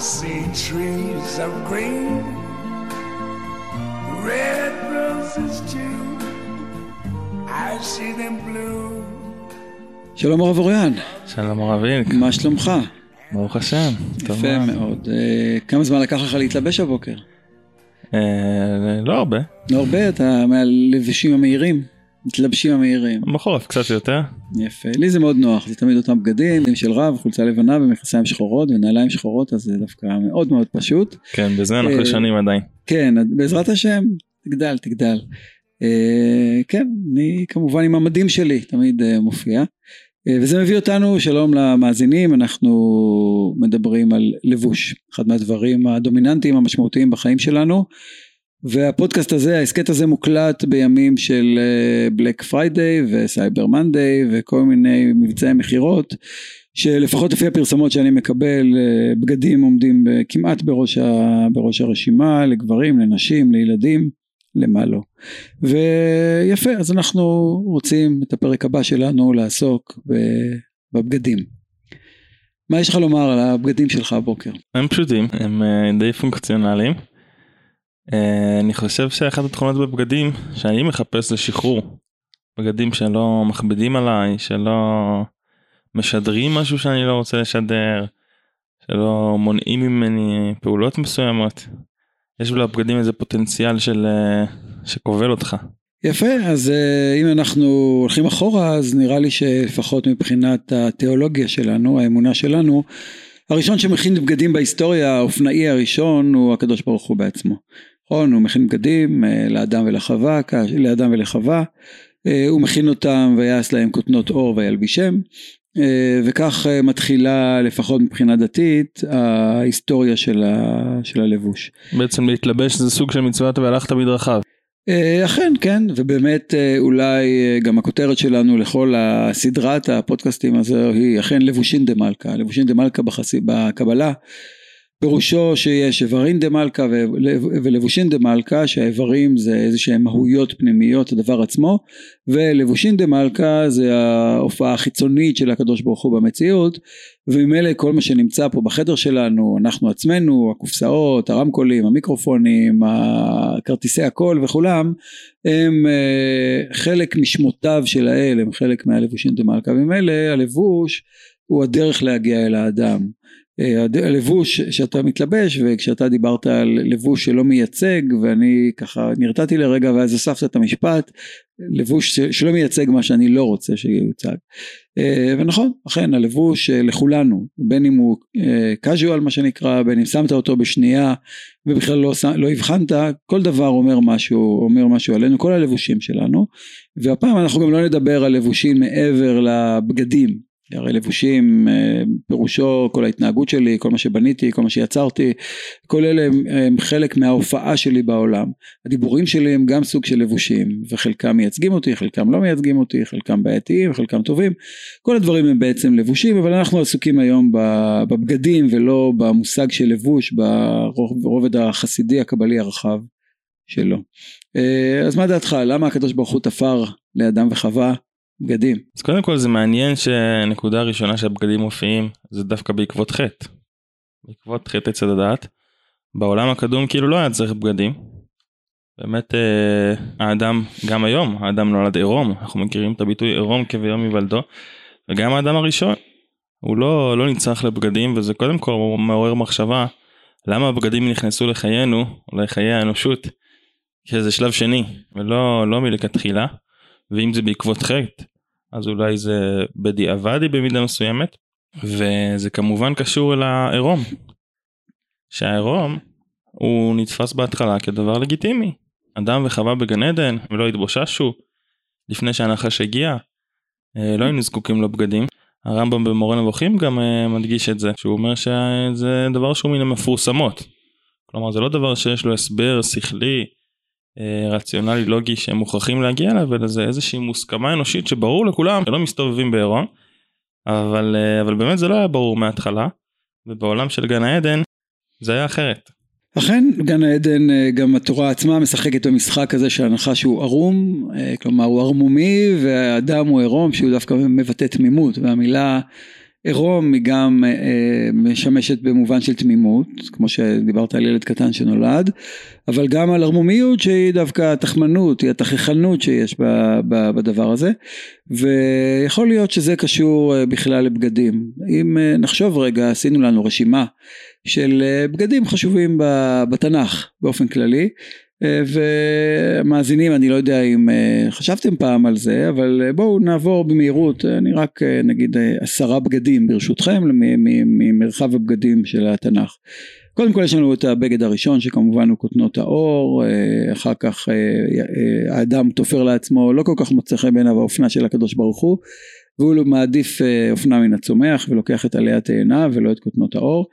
see trees of green, red roses too. I see them blue. שלום הרב אוריאן, שלום הרב אילק, מה שלומך? ברוך השם. טוב יפה מאוד. מאוד. אה, כמה זמן לקח לך להתלבש הבוקר? אה, לא הרבה, לא הרבה, אתה מהלבשים המהירים, מתלבשים המהירים. בחורף קצת יותר. יפה. לי זה מאוד נוח, זה תמיד אותם בגדים, בגדים של רב, חולצה לבנה ומכנסיים שחורות ונעליים שחורות, אז זה דווקא מאוד מאוד פשוט. כן, בזה אנחנו אה, ישנים עדיין. כן, בעזרת השם, תגדל, תגדל. אה, כן, אני כמובן עם המדים שלי תמיד אה, מופיע. וזה מביא אותנו, שלום למאזינים, אנחנו מדברים על לבוש, אחד מהדברים הדומיננטיים המשמעותיים בחיים שלנו. והפודקאסט הזה, ההסכת הזה מוקלט בימים של Black Friday ו Cyber Monday וכל מיני מבצעי מכירות שלפחות לפי הפרסמות שאני מקבל אה, בגדים עומדים כמעט בראש, ה, בראש הרשימה לגברים, לנשים, לילדים, למה לא. ויפה, אז אנחנו רוצים את הפרק הבא שלנו לעסוק בבגדים. מה יש לך לומר על הבגדים שלך הבוקר? הם פשוטים, הם אה, די פונקציונליים. אה, אני חושב שאחת התכונות בבגדים שאני מחפש זה שחרור. בגדים שלא מכבידים עליי, שלא משדרים משהו שאני לא רוצה לשדר, שלא מונעים ממני פעולות מסוימות. יש לבגדים איזה פוטנציאל של אה, שכובל אותך. יפה, אז אה, אם אנחנו הולכים אחורה, אז נראה לי שלפחות מבחינת התיאולוגיה שלנו, האמונה שלנו, הראשון שמכין בגדים בהיסטוריה, האופנאי הראשון, הוא הקדוש ברוך הוא בעצמו. נכון, הוא מכין בגדים אה, לאדם ולחווה, לאדם ולחווה, אה, הוא מכין אותם ויעש להם כותנות עור וילבישם, אה, וכך מתחילה, לפחות מבחינה דתית, ההיסטוריה של, ה, של הלבוש. בעצם להתלבש זה סוג של מצוות והלכת בדרכיו. אכן כן ובאמת אולי גם הכותרת שלנו לכל הסדרת הפודקאסטים הזו היא אכן לבושין דה מלכה לבושין דה מלכה בחסי, בקבלה פירושו שיש איברין מלכה ולבושין דה מלכה שהאיברים זה איזה שהם מהויות פנימיות הדבר עצמו ולבושין דה מלכה זה ההופעה החיצונית של הקדוש ברוך הוא במציאות וממילא כל מה שנמצא פה בחדר שלנו אנחנו עצמנו הקופסאות הרמקולים המיקרופונים הכרטיסי הקול וכולם הם אה, חלק משמותיו של האל הם חלק מהלבושין דה מלכה וממילא הלבוש הוא הדרך להגיע אל האדם הלבוש שאתה מתלבש וכשאתה דיברת על לבוש שלא מייצג ואני ככה נרתעתי לרגע ואז הוספת את המשפט לבוש שלא מייצג מה שאני לא רוצה שיוצג. אה, ונכון אכן הלבוש אה, לכולנו בין אם הוא casual מה שנקרא בין אם שמת אותו בשנייה ובכלל לא, לא הבחנת כל דבר אומר משהו אומר משהו עלינו כל הלבושים שלנו. והפעם אנחנו גם לא נדבר על לבושים מעבר לבגדים הרי לבושים אה, פירושו כל ההתנהגות שלי כל מה שבניתי כל מה שיצרתי כל אלה הם, הם חלק מההופעה שלי בעולם. הדיבורים שלי הם גם סוג של לבושים וחלקם מייצגים אותי חלקם לא מייצגים אותי חלקם בעייתיים חלקם טובים. כל הדברים הם בעצם לבושים אבל אנחנו עסוקים היום בבגדים ולא במושג של לבוש ברובד החסידי הקבלי הרחב שלו. אה, אז מה דעתך? למה הקדוש ברוך הוא תפר לאדם וחווה בגדים אז קודם כל זה מעניין שהנקודה הראשונה שהבגדים מופיעים זה דווקא בעקבות חטא. בעקבות חטא עץ הדעת. בעולם הקדום כאילו לא היה צריך בגדים. באמת אה, האדם גם היום האדם נולד עירום אנחנו מכירים את הביטוי עירום כביום היוולדו. וגם האדם הראשון הוא לא לא נצרך לבגדים וזה קודם כל מעורר מחשבה למה הבגדים נכנסו לחיינו לחיי האנושות. שזה שלב שני ולא לא מלכתחילה. ואם זה בעקבות חטא אז אולי זה בדיעבדי במידה מסוימת וזה כמובן קשור אל העירום. שהעירום הוא נתפס בהתחלה כדבר לגיטימי. אדם וחווה בגן עדן ולא התבוששו לפני שהנחש הגיע אה, לא היינו זקוקים לבגדים. הרמב"ם במורה נבוכים גם אה, מדגיש את זה שהוא אומר שזה דבר שהוא מן המפורסמות. כלומר זה לא דבר שיש לו הסבר שכלי רציונלי לוגי שהם מוכרחים להגיע אליו אלא זה איזושהי מוסכמה אנושית שברור לכולם שלא מסתובבים בעירום אבל אה, אבל באמת זה לא היה ברור מההתחלה ובעולם של גן העדן זה היה אחרת. אכן גן העדן אה, גם התורה עצמה משחקת במשחק הזה שהנחש הוא ערום אה, כלומר הוא ערמומי והאדם הוא עירום שהוא דווקא מבטא תמימות והמילה עירום היא גם אה, אה, משמשת במובן של תמימות, כמו שדיברת על ילד קטן שנולד, אבל גם על ערמומיות שהיא דווקא התחמנות, היא התככנות שיש ב, ב, בדבר הזה, ויכול להיות שזה קשור אה, בכלל לבגדים. אם אה, נחשוב רגע, עשינו לנו רשימה של אה, בגדים חשובים בתנ"ך באופן כללי, ומאזינים אני לא יודע אם אה, חשבתם פעם על זה אבל אה, בואו נעבור במהירות אני רק נגיד עשרה בגדים ברשותכם ממרחב הבגדים של התנ"ך. קודם כל יש לנו את הבגד הראשון שכמובן הוא כותנות האור אחר כך האדם תופר לעצמו לא כל כך מוצא חן בעיניו האופנה של הקדוש ברוך הוא והוא מעדיף אופנה מן הצומח ולוקח את עלי התאנה ולא את כותנות האור.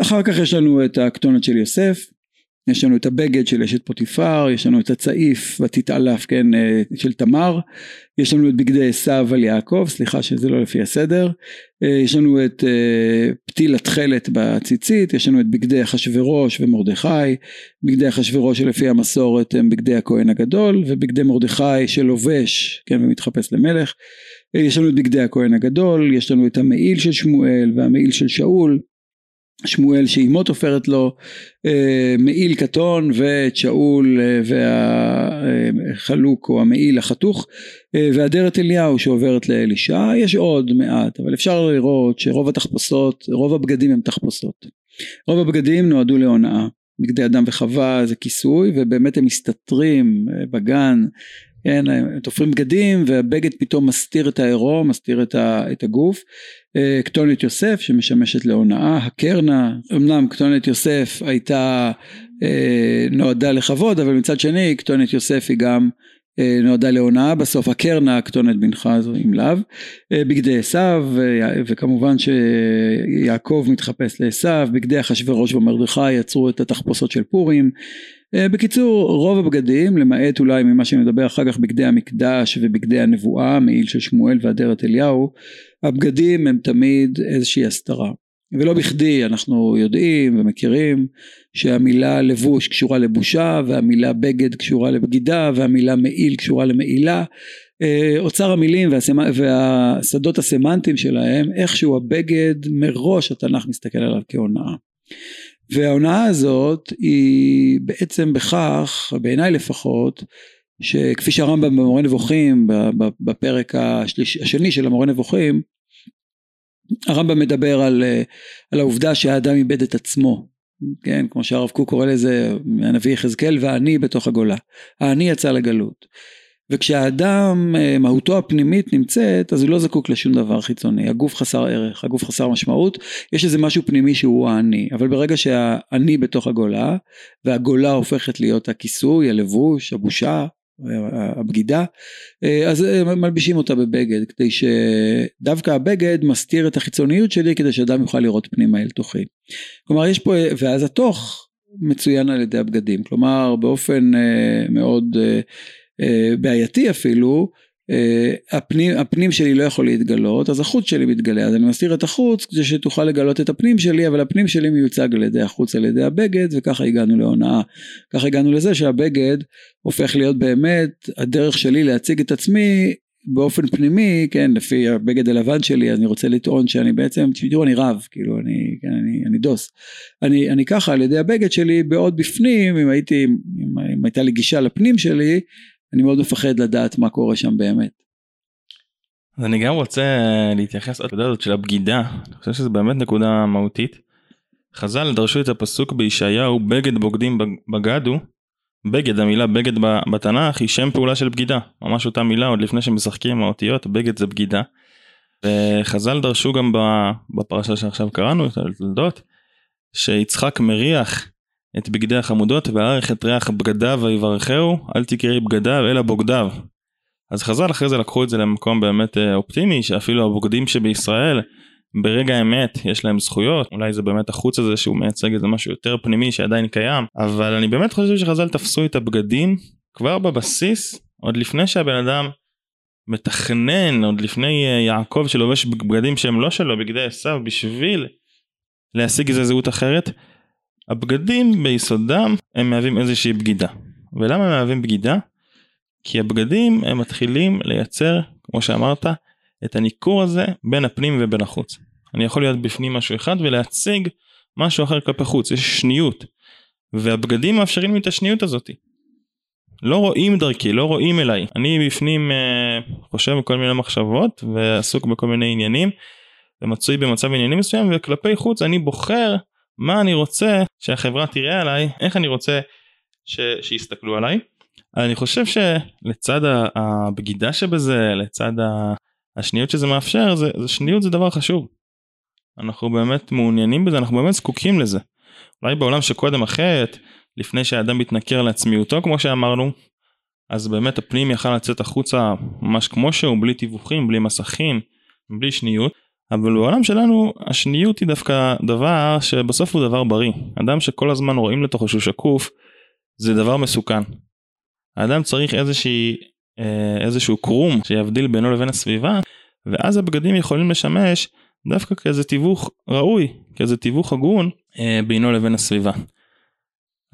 אחר כך יש לנו את הכתונת של יוסף יש לנו את הבגד של אשת פוטיפר, יש לנו את הצעיף ותתעלף כן אה, של תמר, יש לנו את בגדי עשיו על יעקב, סליחה שזה לא לפי הסדר, אה, יש לנו את אה, פתיל התכלת בציצית, יש לנו את בגדי אחשורוש ומרדכי, בגדי אחשורוש שלפי המסורת הם בגדי הכהן הגדול, ובגדי מרדכי שלובש כן ומתחפש למלך, יש לנו את בגדי הכהן הגדול, יש לנו את המעיל של שמואל והמעיל של שאול, שמואל שאימו תופרת לו אה, מעיל קטון ואת שאול אה, והחלוק או המעיל החתוך אה, ואדרת אליהו שעוברת לאלישע. יש עוד מעט אבל אפשר לראות שרוב התחפושות רוב הבגדים הם תחפושות. רוב הבגדים נועדו להונאה. בגדי אדם וחווה זה כיסוי ובאמת הם מסתתרים בגן כן, הם תופרים בגדים והבגד פתאום מסתיר את העירום, מסתיר את, ה, את הגוף. אה, כתונת יוסף שמשמשת להונאה, הקרנה, אמנם כתונת יוסף הייתה אה, נועדה לכבוד, אבל מצד שני כתונת יוסף היא גם אה, נועדה להונאה. בסוף, הקרנה כתונת בנך זו עם לאו, בגדי עשיו וכמובן שיעקב מתחפש לעשיו, בגדי אחשורוש ומרדכי יצרו את התחפושות של פורים בקיצור רוב הבגדים למעט אולי ממה שנדבר אחר כך בגדי המקדש ובגדי הנבואה מעיל של שמואל ואדרת אליהו הבגדים הם תמיד איזושהי הסתרה. ולא בכדי אנחנו יודעים ומכירים שהמילה לבוש קשורה לבושה והמילה בגד קשורה לבגידה והמילה מעיל קשורה למעילה. אה, אוצר המילים והשדות הסמנטיים שלהם איכשהו הבגד מראש התנ"ך מסתכל עליו כהונאה וההונאה הזאת היא בעצם בכך, בעיניי לפחות, שכפי שהרמב"ם במורה נבוכים, בפרק השליש, השני של המורה נבוכים, הרמב"ם מדבר על, על העובדה שהאדם איבד את עצמו, כן, כמו שהרב קוק קורא לזה, הנביא יחזקאל, והאני בתוך הגולה. האני יצא לגלות. וכשהאדם אה, מהותו הפנימית נמצאת אז הוא לא זקוק לשום דבר חיצוני. הגוף חסר ערך הגוף חסר משמעות יש איזה משהו פנימי שהוא האני. אבל ברגע שהאני בתוך הגולה והגולה הופכת להיות הכיסוי הלבוש הבושה הבגידה אה, אז אה, מלבישים אותה בבגד כדי שדווקא הבגד מסתיר את החיצוניות שלי כדי שאדם יוכל לראות פנימה אל תוכי. כלומר יש פה ואז התוך מצוין על ידי הבגדים. כלומר באופן מאוד אה, בעייתי אפילו, אה, הפנים, הפנים שלי לא יכול להתגלות, אז החוץ שלי מתגלה, אז אני מסתיר את החוץ כדי שתוכל לגלות את הפנים שלי, אבל הפנים שלי מיוצג על ידי החוץ, על ידי הבגד, וככה הגענו להונאה. ככה הגענו לזה שהבגד הופך להיות באמת הדרך שלי להציג את עצמי באופן פנימי, כן, לפי הבגד הלבן שלי, אז אני רוצה לטעון שאני בעצם, תראו, אני רב, כאילו, אני, כן, אני, אני דוס. אני, אני ככה, על ידי הבגד שלי, בעוד בפנים, אם הייתי, אם, אם הייתה לי גישה לפנים שלי, אני מאוד מפחד לדעת מה קורה שם באמת. אז אני גם רוצה להתייחס לנקודה הזאת של הבגידה, אני חושב שזו באמת נקודה מהותית. חז"ל דרשו את הפסוק בישעיהו בגד בוגדים בגדו, בגד המילה בגד בתנ"ך היא שם פעולה של בגידה, ממש אותה מילה עוד לפני שמשחקים עם האותיות, בגד זה בגידה. וחז"ל דרשו גם בפרשה שעכשיו קראנו, את התולדות, שיצחק מריח את בגדי החמודות וערך את ריח בגדיו ויברכהו אל תקראי בגדיו אלא בוגדיו. אז חז"ל אחרי זה לקחו את זה למקום באמת אה, אופטימי שאפילו הבוגדים שבישראל ברגע האמת יש להם זכויות. אולי זה באמת החוץ הזה שהוא מייצג איזה משהו יותר פנימי שעדיין קיים. אבל אני באמת חושב שחז"ל תפסו את הבגדים כבר בבסיס עוד לפני שהבן אדם מתכנן עוד לפני אה, יעקב שלובש בגדים שהם לא שלו בגדי עשיו בשביל להשיג איזה זהות אחרת הבגדים ביסודם הם מהווים איזושהי בגידה. ולמה הם מהווים בגידה? כי הבגדים הם מתחילים לייצר, כמו שאמרת, את הניכור הזה בין הפנים ובין החוץ. אני יכול להיות בפנים משהו אחד ולהציג משהו אחר כלפי חוץ, יש שניות. והבגדים מאפשרים לי את השניות הזאת. לא רואים דרכי, לא רואים אליי. אני בפנים אה, חושב בכל מיני מחשבות ועסוק בכל מיני עניינים ומצוי במצב עניינים מסוים וכלפי חוץ אני בוחר מה אני רוצה שהחברה תראה עליי, איך אני רוצה ש... שיסתכלו עליי. אני חושב שלצד הבגידה שבזה, לצד השניות שזה מאפשר, זה, זה שניות זה דבר חשוב. אנחנו באמת מעוניינים בזה, אנחנו באמת זקוקים לזה. אולי בעולם שקודם החטא, לפני שהאדם מתנכר לעצמיותו כמו שאמרנו, אז באמת הפנים יכל לצאת החוצה ממש כמו שהוא, בלי תיווכים, בלי מסכים, בלי שניות. אבל בעולם שלנו השניות היא דווקא דבר שבסוף הוא דבר בריא. אדם שכל הזמן רואים לתוכו שהוא שקוף, זה דבר מסוכן. האדם צריך איזושהי, אה, איזשהו קרום שיבדיל בינו לבין הסביבה, ואז הבגדים יכולים לשמש דווקא כאיזה תיווך ראוי, כאיזה תיווך הגון אה, בינו לבין הסביבה.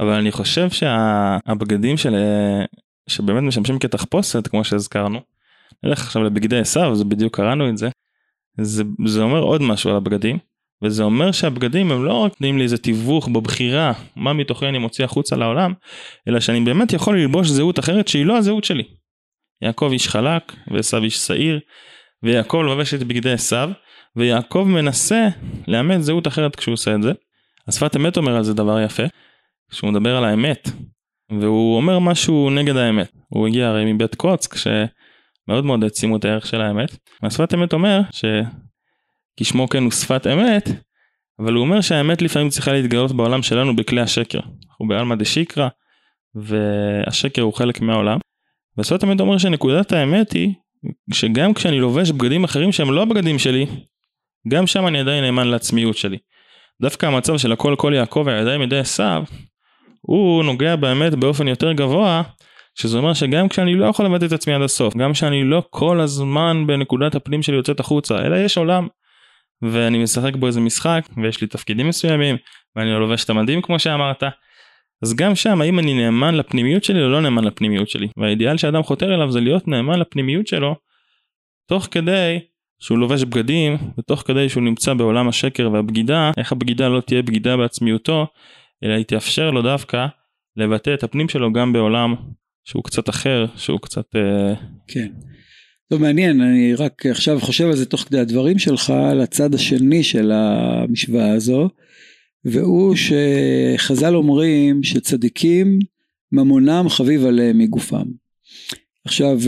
אבל אני חושב שהבגדים של, אה, שבאמת משמשים כתחפושת, כמו שהזכרנו, נלך עכשיו לבגדי עשיו, זה בדיוק קראנו את זה, זה, זה אומר עוד משהו על הבגדים, וזה אומר שהבגדים הם לא רק נותנים לי איזה תיווך בבחירה מה מתוכי אני מוציא החוצה לעולם, אלא שאני באמת יכול ללבוש זהות אחרת שהיא לא הזהות שלי. יעקב איש חלק ועשו איש שעיר, ויעקב לובש את בגדי עשיו, ויעקב מנסה לאמת זהות אחרת כשהוא עושה את זה. השפת אמת אומר על זה דבר יפה, כשהוא מדבר על האמת, והוא אומר משהו נגד האמת. הוא הגיע הרי מבית קוצק, שמאוד מאוד העצימו את הערך של האמת. והשפת אמת אומר שכשמו כן הוא שפת אמת, אבל הוא אומר שהאמת לפעמים צריכה להתגלות בעולם שלנו בכלי השקר. אנחנו בעלמא דשיקרא, והשקר הוא חלק מהעולם. והשפת אמת אומר שנקודת האמת היא שגם כשאני לובש בגדים אחרים שהם לא הבגדים שלי, גם שם אני עדיין נאמן לעצמיות שלי. דווקא המצב של הכל כל יעקב והידיים ידי עשיו, הוא נוגע באמת באופן יותר גבוה, שזה אומר שגם כשאני לא יכול לבטא את עצמי עד הסוף, גם כשאני לא כל הזמן בנקודת הפנים שלי יוצאת החוצה, אלא יש עולם, ואני משחק בו איזה משחק, ויש לי תפקידים מסוימים, ואני לא לובש את המדים כמו שאמרת, אז גם שם האם אני נאמן לפנימיות שלי או לא נאמן לפנימיות שלי, והאידיאל שאדם חותר אליו זה להיות נאמן לפנימיות שלו, תוך כדי שהוא לובש בגדים, ותוך כדי שהוא נמצא בעולם השקר והבגידה, איך הבגידה לא תהיה בגידה בעצמיותו, אלא היא תאפשר לו דווקא לבטא את הפנים שלו גם בעולם שהוא קצת אחר, שהוא קצת... אה, כן. טוב מעניין, אני רק עכשיו חושב על זה תוך כדי הדברים שלך, על הצד השני של המשוואה הזו, והוא שחז"ל אומרים שצדיקים ממונם חביב עליהם מגופם. עכשיו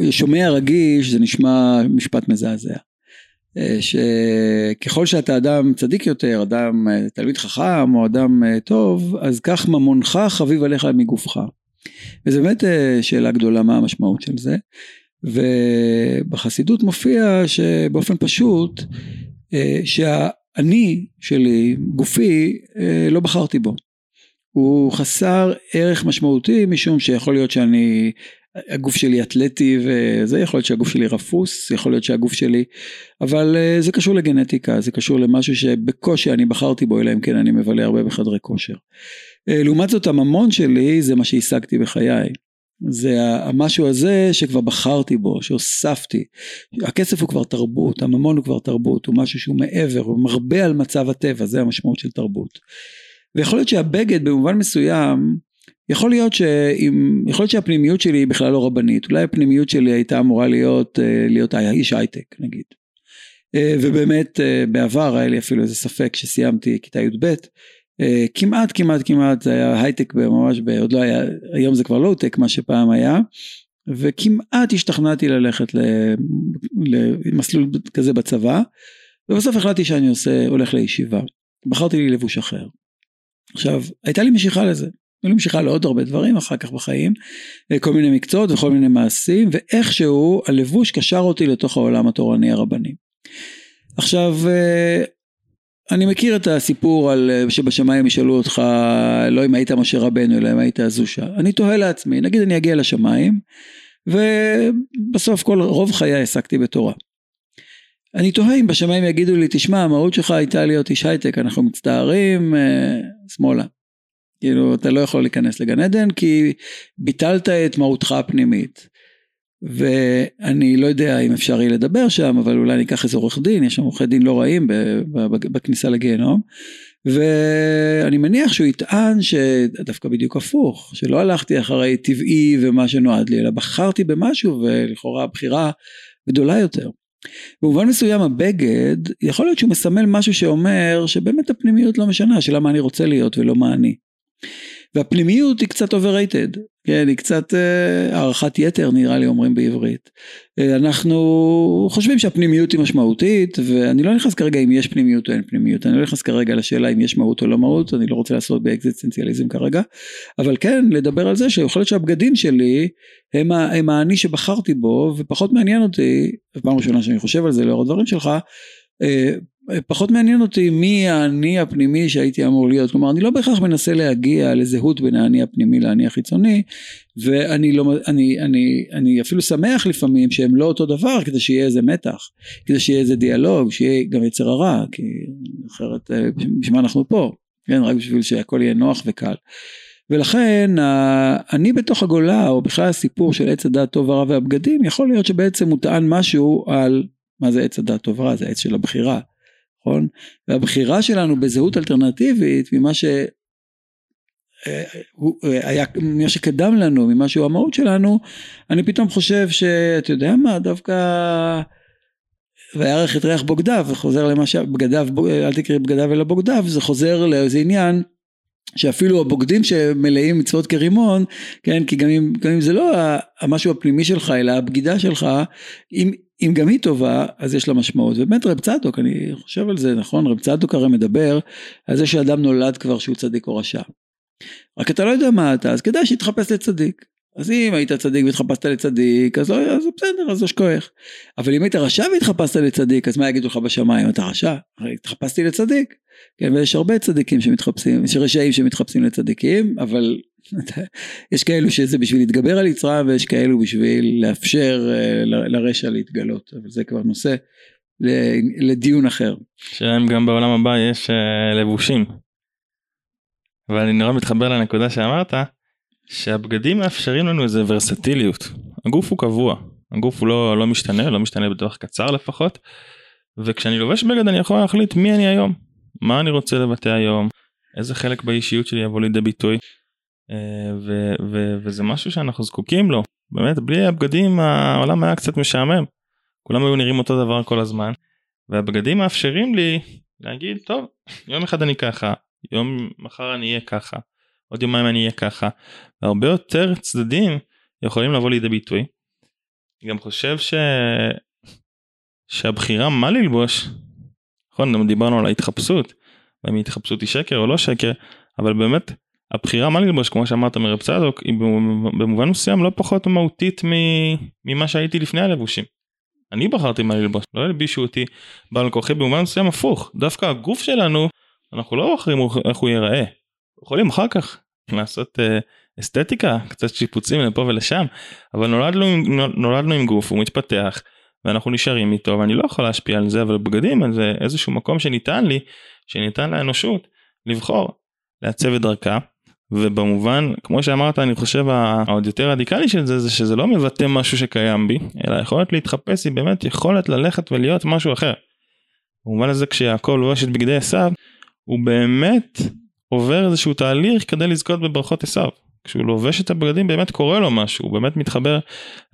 לשומע רגיש זה נשמע משפט מזעזע. אה, שככל שאתה אדם צדיק יותר, אדם אה, תלמיד חכם או אדם טוב, אז כך ממונך חביב עליך מגופך. וזו באמת שאלה גדולה מה המשמעות של זה. ובחסידות מופיע שבאופן פשוט שהאני שלי, גופי, לא בחרתי בו. הוא חסר ערך משמעותי משום שיכול להיות שאני הגוף שלי אתלטי וזה יכול להיות שהגוף שלי רפוס יכול להיות שהגוף שלי אבל אה, זה קשור לגנטיקה זה קשור למשהו שבקושי אני בחרתי בו אלא אם כן אני מבלה הרבה בחדרי כושר. אה, לעומת זאת הממון שלי זה מה שהשגתי בחיי זה המשהו הזה שכבר בחרתי בו שהוספתי הכסף הוא כבר תרבות הממון הוא כבר תרבות הוא משהו שהוא מעבר הוא מרבה על מצב הטבע זה המשמעות של תרבות. ויכול להיות שהבגד במובן מסוים יכול להיות שאם, יכול להיות שהפנימיות שלי היא בכלל לא רבנית, אולי הפנימיות שלי הייתה אמורה להיות, אה, להיות איש הייטק נגיד. אה, ובאמת בעבר היה לי אפילו איזה ספק כשסיימתי כיתה י"ב, כמעט כמעט כמעט זה היה הייטק ממש, עוד לא היה, היום זה כבר לואו-טק מה שפעם היה, וכמעט השתכנעתי ללכת למסלול כזה בצבא, ובסוף החלטתי שאני עושה, הולך לישיבה. בחרתי לי לבוש אחר. עכשיו, הייתה לי משיכה לזה. אני ממשיכה לעוד הרבה דברים אחר כך בחיים, אה, כל מיני מקצועות וכל מיני מעשים, ואיכשהו הלבוש קשר אותי לתוך העולם התורני הרבני. עכשיו, אה, אני מכיר את הסיפור על אה, שבשמיים ישאלו אותך לא אם היית משה רבנו אלא אם היית זושה. אני תוהה לעצמי, נגיד אני אגיע לשמיים ובסוף כל רוב חיי העסקתי בתורה. אני תוהה אם בשמיים יגידו לי תשמע המהות שלך הייתה להיות איש הייטק אנחנו מצטערים שמאלה. כאילו אתה לא יכול להיכנס לגן עדן כי ביטלת את מהותך הפנימית. ואני לא יודע אם אפשר יהיה לדבר שם, אבל אולי אני אקח איזה עורך דין, יש שם עורכי דין לא רעים בכניסה לגיהנום. ואני מניח שהוא יטען שדווקא בדיוק הפוך, שלא הלכתי אחרי טבעי ומה שנועד לי, אלא בחרתי במשהו ולכאורה הבחירה גדולה יותר. במובן מסוים הבגד, יכול להיות שהוא מסמל משהו שאומר שבאמת הפנימיות לא משנה, השאלה מה אני רוצה להיות ולא מה אני. והפנימיות היא קצת overrated, כן, היא קצת אה, הערכת יתר נראה לי אומרים בעברית. אה, אנחנו חושבים שהפנימיות היא משמעותית ואני לא נכנס כרגע אם יש פנימיות או אין פנימיות, אני לא נכנס כרגע לשאלה אם יש מהות או לא מהות, אני לא רוצה לעשות באקזיסטנציאליזם כרגע, אבל כן לדבר על זה שיכול להיות שהבגדים שלי הם, הם האני שבחרתי בו ופחות מעניין אותי, פעם ראשונה שאני חושב על זה לאור הדברים שלך, אה, פחות מעניין אותי מי האני הפנימי שהייתי אמור להיות, כלומר אני לא בהכרח מנסה להגיע לזהות בין האני הפנימי לאני החיצוני ואני לא, אני, אני, אני אפילו שמח לפעמים שהם לא אותו דבר כדי שיהיה איזה מתח, כדי שיהיה איזה דיאלוג, שיהיה גם יצר הרע, כי אחרת אה, בשביל מה אנחנו פה, כן, רק בשביל שהכל יהיה נוח וקל. ולכן אני בתוך הגולה או בכלל הסיפור של עץ הדת טוב הרע והבגדים יכול להיות שבעצם הוא טען משהו על מה זה עץ הדת טוב רע זה עץ של הבחירה נכון? והבחירה שלנו בזהות אלטרנטיבית ממה ש... אה, אה, היה, ממה שקדם לנו, ממה שהוא המהות שלנו, אני פתאום חושב שאתה יודע מה, דווקא וירח את ריח בוגדיו, חוזר למה ש... בגדיו, אל תקראי בגדיו אלא בוגדיו, זה חוזר לאיזה עניין שאפילו הבוגדים שמלאים מצוות כרימון, כן, כי גם אם, גם אם זה לא המשהו הפנימי שלך, אלא הבגידה שלך, אם, אם גם היא טובה, אז יש לה משמעות. ובאמת רב צדוק, אני חושב על זה, נכון? רב צדוק הרי מדבר על זה שאדם נולד כבר שהוא צדיק או רשע. רק אתה לא יודע מה אתה, אז כדאי שיתחפש לצדיק. אז אם היית צדיק והתחפשת לצדיק, אז, לא, אז בסדר, אז יש כוח. אבל אם היית רשע והתחפשת לצדיק, אז מה יגידו לך בשמיים? אתה רשע? הרי התחפשתי לצדיק. כן, ויש הרבה צדיקים שמתחפשים, יש רשעים שמתחפשים לצדיקים, אבל יש כאלו שזה בשביל להתגבר על יצרה ויש כאלו בשביל לאפשר אה, לרשע להתגלות, אבל זה כבר נושא לדיון אחר. השאלה אם גם בעולם הבא יש אה, לבושים. אבל אני נורא מתחבר לנקודה שאמרת, שהבגדים מאפשרים לנו איזה ורסטיליות. הגוף הוא קבוע, הגוף הוא לא, לא משתנה, לא משתנה בטווח קצר לפחות, וכשאני לובש בגד אני יכול להחליט מי אני היום, מה אני רוצה לבטא היום, איזה חלק באישיות שלי יבוא לידי ביטוי. אה, ו- ו- וזה משהו שאנחנו זקוקים לו. באמת בלי הבגדים העולם היה קצת משעמם. כולם היו נראים אותו דבר כל הזמן. והבגדים מאפשרים לי להגיד טוב יום אחד אני ככה יום מחר אני אהיה ככה עוד יומיים אני אהיה ככה. הרבה יותר צדדים יכולים לבוא לידי ביטוי. אני גם חושב ש... שהבחירה מה ללבוש נכון דיברנו על ההתחפשות האם התחפשות היא שקר או לא שקר אבל באמת הבחירה מה ללבוש כמו שאמרת מרב צדוק היא במובן מסוים לא פחות מהותית ממה שהייתי לפני הלבושים. אני בחרתי מה ללבוש לא הלבישו אותי בעל כוחי במובן מסוים הפוך דווקא הגוף שלנו אנחנו לא בוחרים איך הוא ייראה. יכולים אחר כך לעשות uh, אסתטיקה קצת שיפוצים לפה ולשם אבל נולדנו, נולדנו עם גוף הוא מתפתח ואנחנו נשארים איתו ואני לא יכול להשפיע על זה אבל בגדים זה איזשהו מקום שניתן לי שניתן לאנושות לבחור לעצב את דרכה ובמובן כמו שאמרת אני חושב העוד יותר רדיקלי של זה זה שזה לא מבטא משהו שקיים בי אלא יכולת להתחפש היא באמת יכולת ללכת ולהיות משהו אחר. במובן הזה כשיעקב לובש את בגדי עשיו הוא באמת עובר איזשהו תהליך כדי לזכות בברכות עשיו. כשהוא לובש את הבגדים באמת קורה לו משהו הוא באמת מתחבר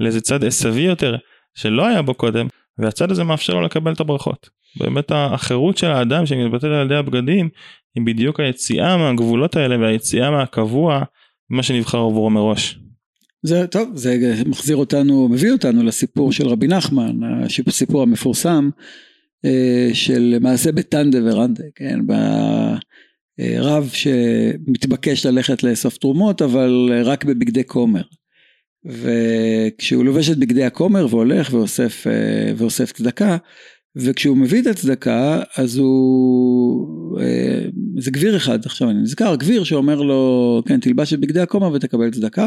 לאיזה צד עשוי יותר שלא היה בו קודם והצד הזה מאפשר לו לקבל את הברכות. באמת החירות של האדם שמתבטאת על ידי הבגדים היא בדיוק היציאה מהגבולות האלה והיציאה מהקבוע ממה שנבחר עבורו מראש. זה טוב זה מחזיר אותנו מביא אותנו לסיפור של רבי נחמן הסיפור המפורסם אה, של מעשה בטנדה ורנדה כן ברב שמתבקש ללכת לאסוף תרומות אבל רק בבגדי כומר וכשהוא לובש את בגדי הכומר והולך ואוסף אה, ואוסף צדקה וכשהוא מביא את הצדקה אז הוא אה, זה גביר אחד עכשיו אני נזכר גביר שאומר לו כן תלבש את בגדי הכומר ותקבל צדקה.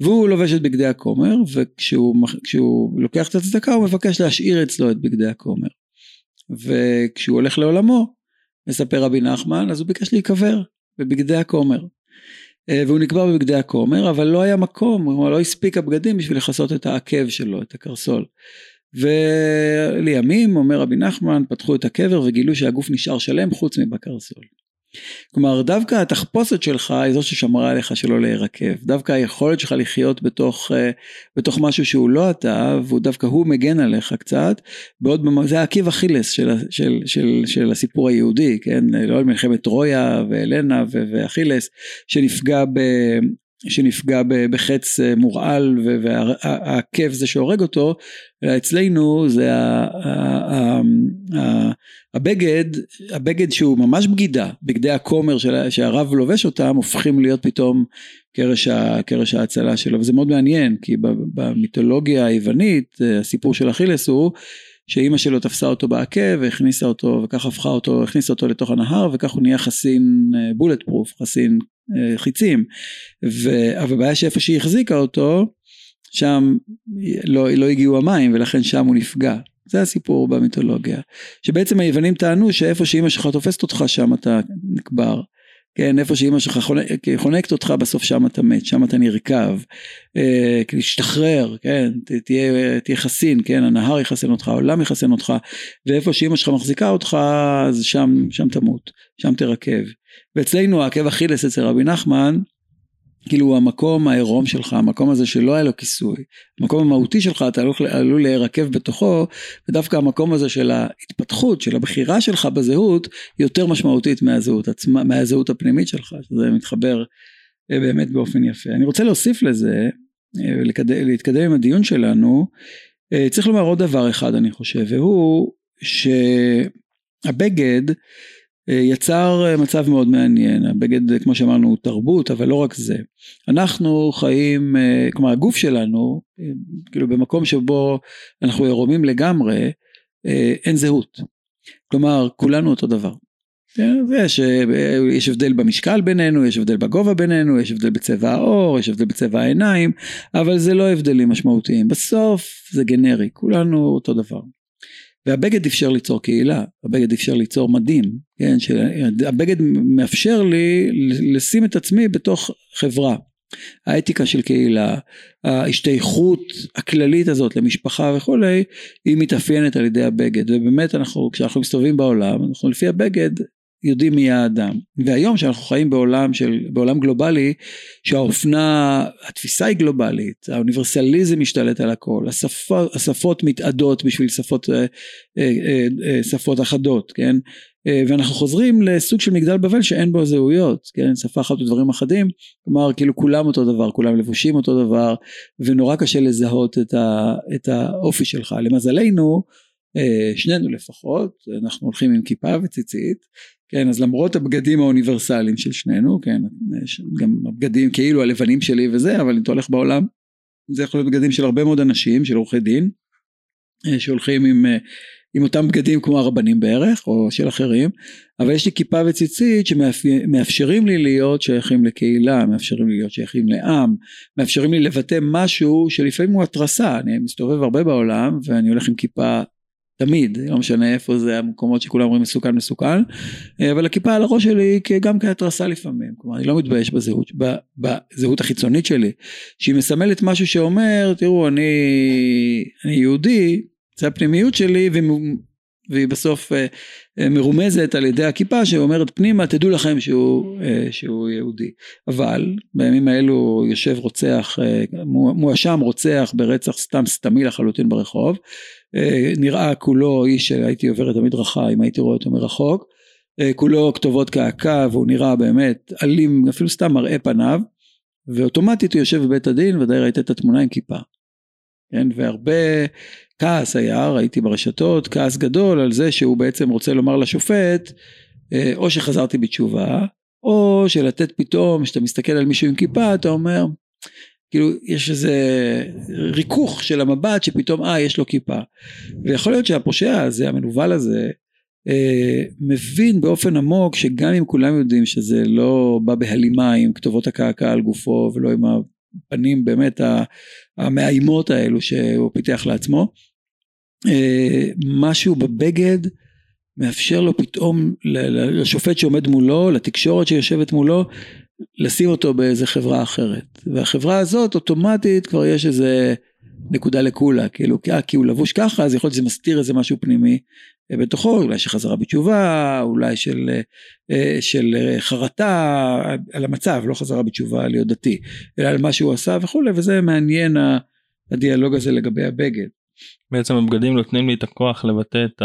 והוא לובש את בגדי הכומר וכשהוא לוקח את הצדקה הוא מבקש להשאיר אצלו את בגדי הכומר. וכשהוא הולך לעולמו מספר רבי נחמן אז הוא ביקש להיקבר בבגדי הכומר והוא נקבר בבגדי הכומר, אבל לא היה מקום, כלומר לא הספיק הבגדים בשביל לכסות את העקב שלו, את הקרסול. ולימים, אומר רבי נחמן, פתחו את הקבר וגילו שהגוף נשאר שלם חוץ מבקרסול. כלומר דווקא התחפושת שלך היא זו ששמרה עליך שלא להירקב, דווקא היכולת שלך לחיות בתוך, אה, בתוך משהו שהוא לא אתה, והוא דווקא הוא מגן עליך קצת, בעוד זה העקיב אכילס של, של, של, של הסיפור היהודי, כן, לא על מלחמת טרויה ואלנה ואכילס, שנפגע ב... שנפגע בחץ אה, מורעל והעקב זה שהורג אותו, אלא אצלנו זה הבגד, הבגד שהוא ממש בגידה, בגדי הכומר שהרב לובש אותם הופכים להיות פתאום קרש, קרש ההצלה שלו. וזה מאוד מעניין כי במיתולוגיה היוונית הסיפור של אכילס הוא שאימא שלו תפסה אותו בעקב והכניסה אותו וכך הפכה אותו, הכניסה אותו לתוך הנהר וכך הוא נהיה חסין בולט אה, פרוף, חסין אה, חיצים, ו... אבל הבעיה שאיפה שהיא החזיקה אותו שם לא, לא הגיעו המים ולכן שם הוא נפגע. זה הסיפור במיתולוגיה. שבעצם היוונים טענו שאיפה שאימא שלך תופסת אותך שם אתה נקבר. כן, איפה שאימא שלך חונקת אותך בסוף שם אתה מת, שם אתה נרקב, אה, כן, תהיה, תהיה חסין, כן, הנהר יחסן אותך, העולם יחסן אותך, ואיפה שאימא שלך מחזיקה אותך, אז שם, שם תמות, שם תרקב. ואצלנו העקב אכילס אצל רבי נחמן, כאילו המקום העירום שלך, המקום הזה שלא היה לו כיסוי, המקום המהותי שלך אתה עלול, להירקב בתוכו, ודווקא המקום הזה של ההתפתחות, של הבחירה שלך בזהות, יותר משמעותית מהזהות עצמה, מהזהות הפנימית שלך, שזה מתחבר אה, באמת באופן יפה. אני רוצה להוסיף לזה, אה, להתקדם עם הדיון שלנו, אה, צריך לומר עוד דבר אחד אני חושב, והוא שהבגד יצר אה, מצב מאוד מעניין, הבגד כמו שאמרנו הוא תרבות אבל לא רק זה, אנחנו חיים, אה, כלומר הגוף שלנו, כאילו במקום שבו אנחנו עירומים לגמרי, אין זהות, כלומר כולנו אותו דבר. יש, יש הבדל במשקל בינינו, יש הבדל בגובה בינינו, יש הבדל בצבע העור, יש הבדל בצבע העיניים, אבל זה לא הבדלים משמעותיים, בסוף זה גנרי, כולנו אותו דבר. והבגד אפשר ליצור קהילה, הבגד אפשר ליצור מדים, כן, הבגד מאפשר לי לשים את עצמי בתוך חברה. האתיקה של קהילה, ההשתייכות הכללית הזאת למשפחה וכולי, היא מתאפיינת על ידי הבגד, ובאמת אנחנו, כשאנחנו מסתובבים בעולם, אנחנו לפי הבגד יודעים מי האדם. והיום שאנחנו חיים בעולם של, בעולם גלובלי, שהאופנה, התפיסה היא גלובלית, האוניברסליזם משתלט על הכל, השפות, השפות מתאדות בשביל שפות, אה, אה, אה, שפות אחדות, כן? ואנחנו חוזרים לסוג של מגדל בבל שאין בו זהויות, כן? שפה אחת ודברים אחדים, כלומר כאילו כולם אותו דבר, כולם לבושים אותו דבר, ונורא קשה לזהות את, ה, את האופי שלך. למזלנו, שנינו לפחות, אנחנו הולכים עם כיפה וציצית, כן, אז למרות הבגדים האוניברסליים של שנינו, כן, גם הבגדים כאילו הלבנים שלי וזה, אבל אם אתה הולך בעולם, זה יכול להיות בגדים של הרבה מאוד אנשים, של עורכי דין, אה, שהולכים עם, אה, עם אותם בגדים כמו הרבנים בערך, או של אחרים, אבל יש לי כיפה וציצית שמאפשרים לי להיות שייכים לקהילה, מאפשרים לי להיות שייכים לעם, מאפשרים לי לבטא משהו שלפעמים הוא התרסה, אני מסתובב הרבה בעולם ואני הולך עם כיפה תמיד, לא משנה איפה זה המקומות שכולם אומרים מסוכן מסוכן, אה, אבל הכיפה על הראש שלי גם כהתרסה לפעמים, כלומר אני לא מתבייש בזהות, בזהות החיצונית שלי, שהיא מסמלת משהו שאומר, תראו אני, אני יהודי, זה הפנימיות שלי והיא בסוף אה, מרומזת על ידי הכיפה שאומרת פנימה תדעו לכם שהוא, שהוא יהודי. אבל בימים האלו יושב רוצח מואשם רוצח ברצח סתם סתמי לחלוטין ברחוב. אה, נראה כולו איש שהייתי עובר את המדרכה אם הייתי רואה אותו מרחוק. אה, כולו כתובות קעקע והוא נראה באמת אלים אפילו סתם מראה פניו. ואוטומטית הוא יושב בבית הדין ודאי ראית את התמונה עם כיפה כן? והרבה כעס היה ראיתי ברשתות כעס גדול על זה שהוא בעצם רוצה לומר לשופט אה, או שחזרתי בתשובה או שלתת פתאום כשאתה מסתכל על מישהו עם כיפה אתה אומר כאילו יש איזה ריכוך של המבט שפתאום אה יש לו כיפה. ויכול להיות שהפושע הזה המנוול הזה אה, מבין באופן עמוק שגם אם כולם יודעים שזה לא בא בהלימה עם כתובות הקעקע על גופו ולא עם הפנים באמת המאיימות האלו שהוא פיתח לעצמו אה, משהו בבגד מאפשר לו פתאום לשופט שעומד מולו לתקשורת שיושבת מולו לשים אותו באיזה חברה אחרת. והחברה הזאת אוטומטית כבר יש איזה נקודה לקולה, כאילו אה, כי הוא לבוש ככה אז יכול להיות שזה מסתיר איזה משהו פנימי בתוכו, אולי של חזרה בתשובה, אולי של, אה, של חרטה על המצב, לא חזרה בתשובה להיות דתי, אלא על מה שהוא עשה וכולי, וזה מעניין הדיאלוג הזה לגבי הבגד. בעצם הבגדים נותנים לי את הכוח לבטא את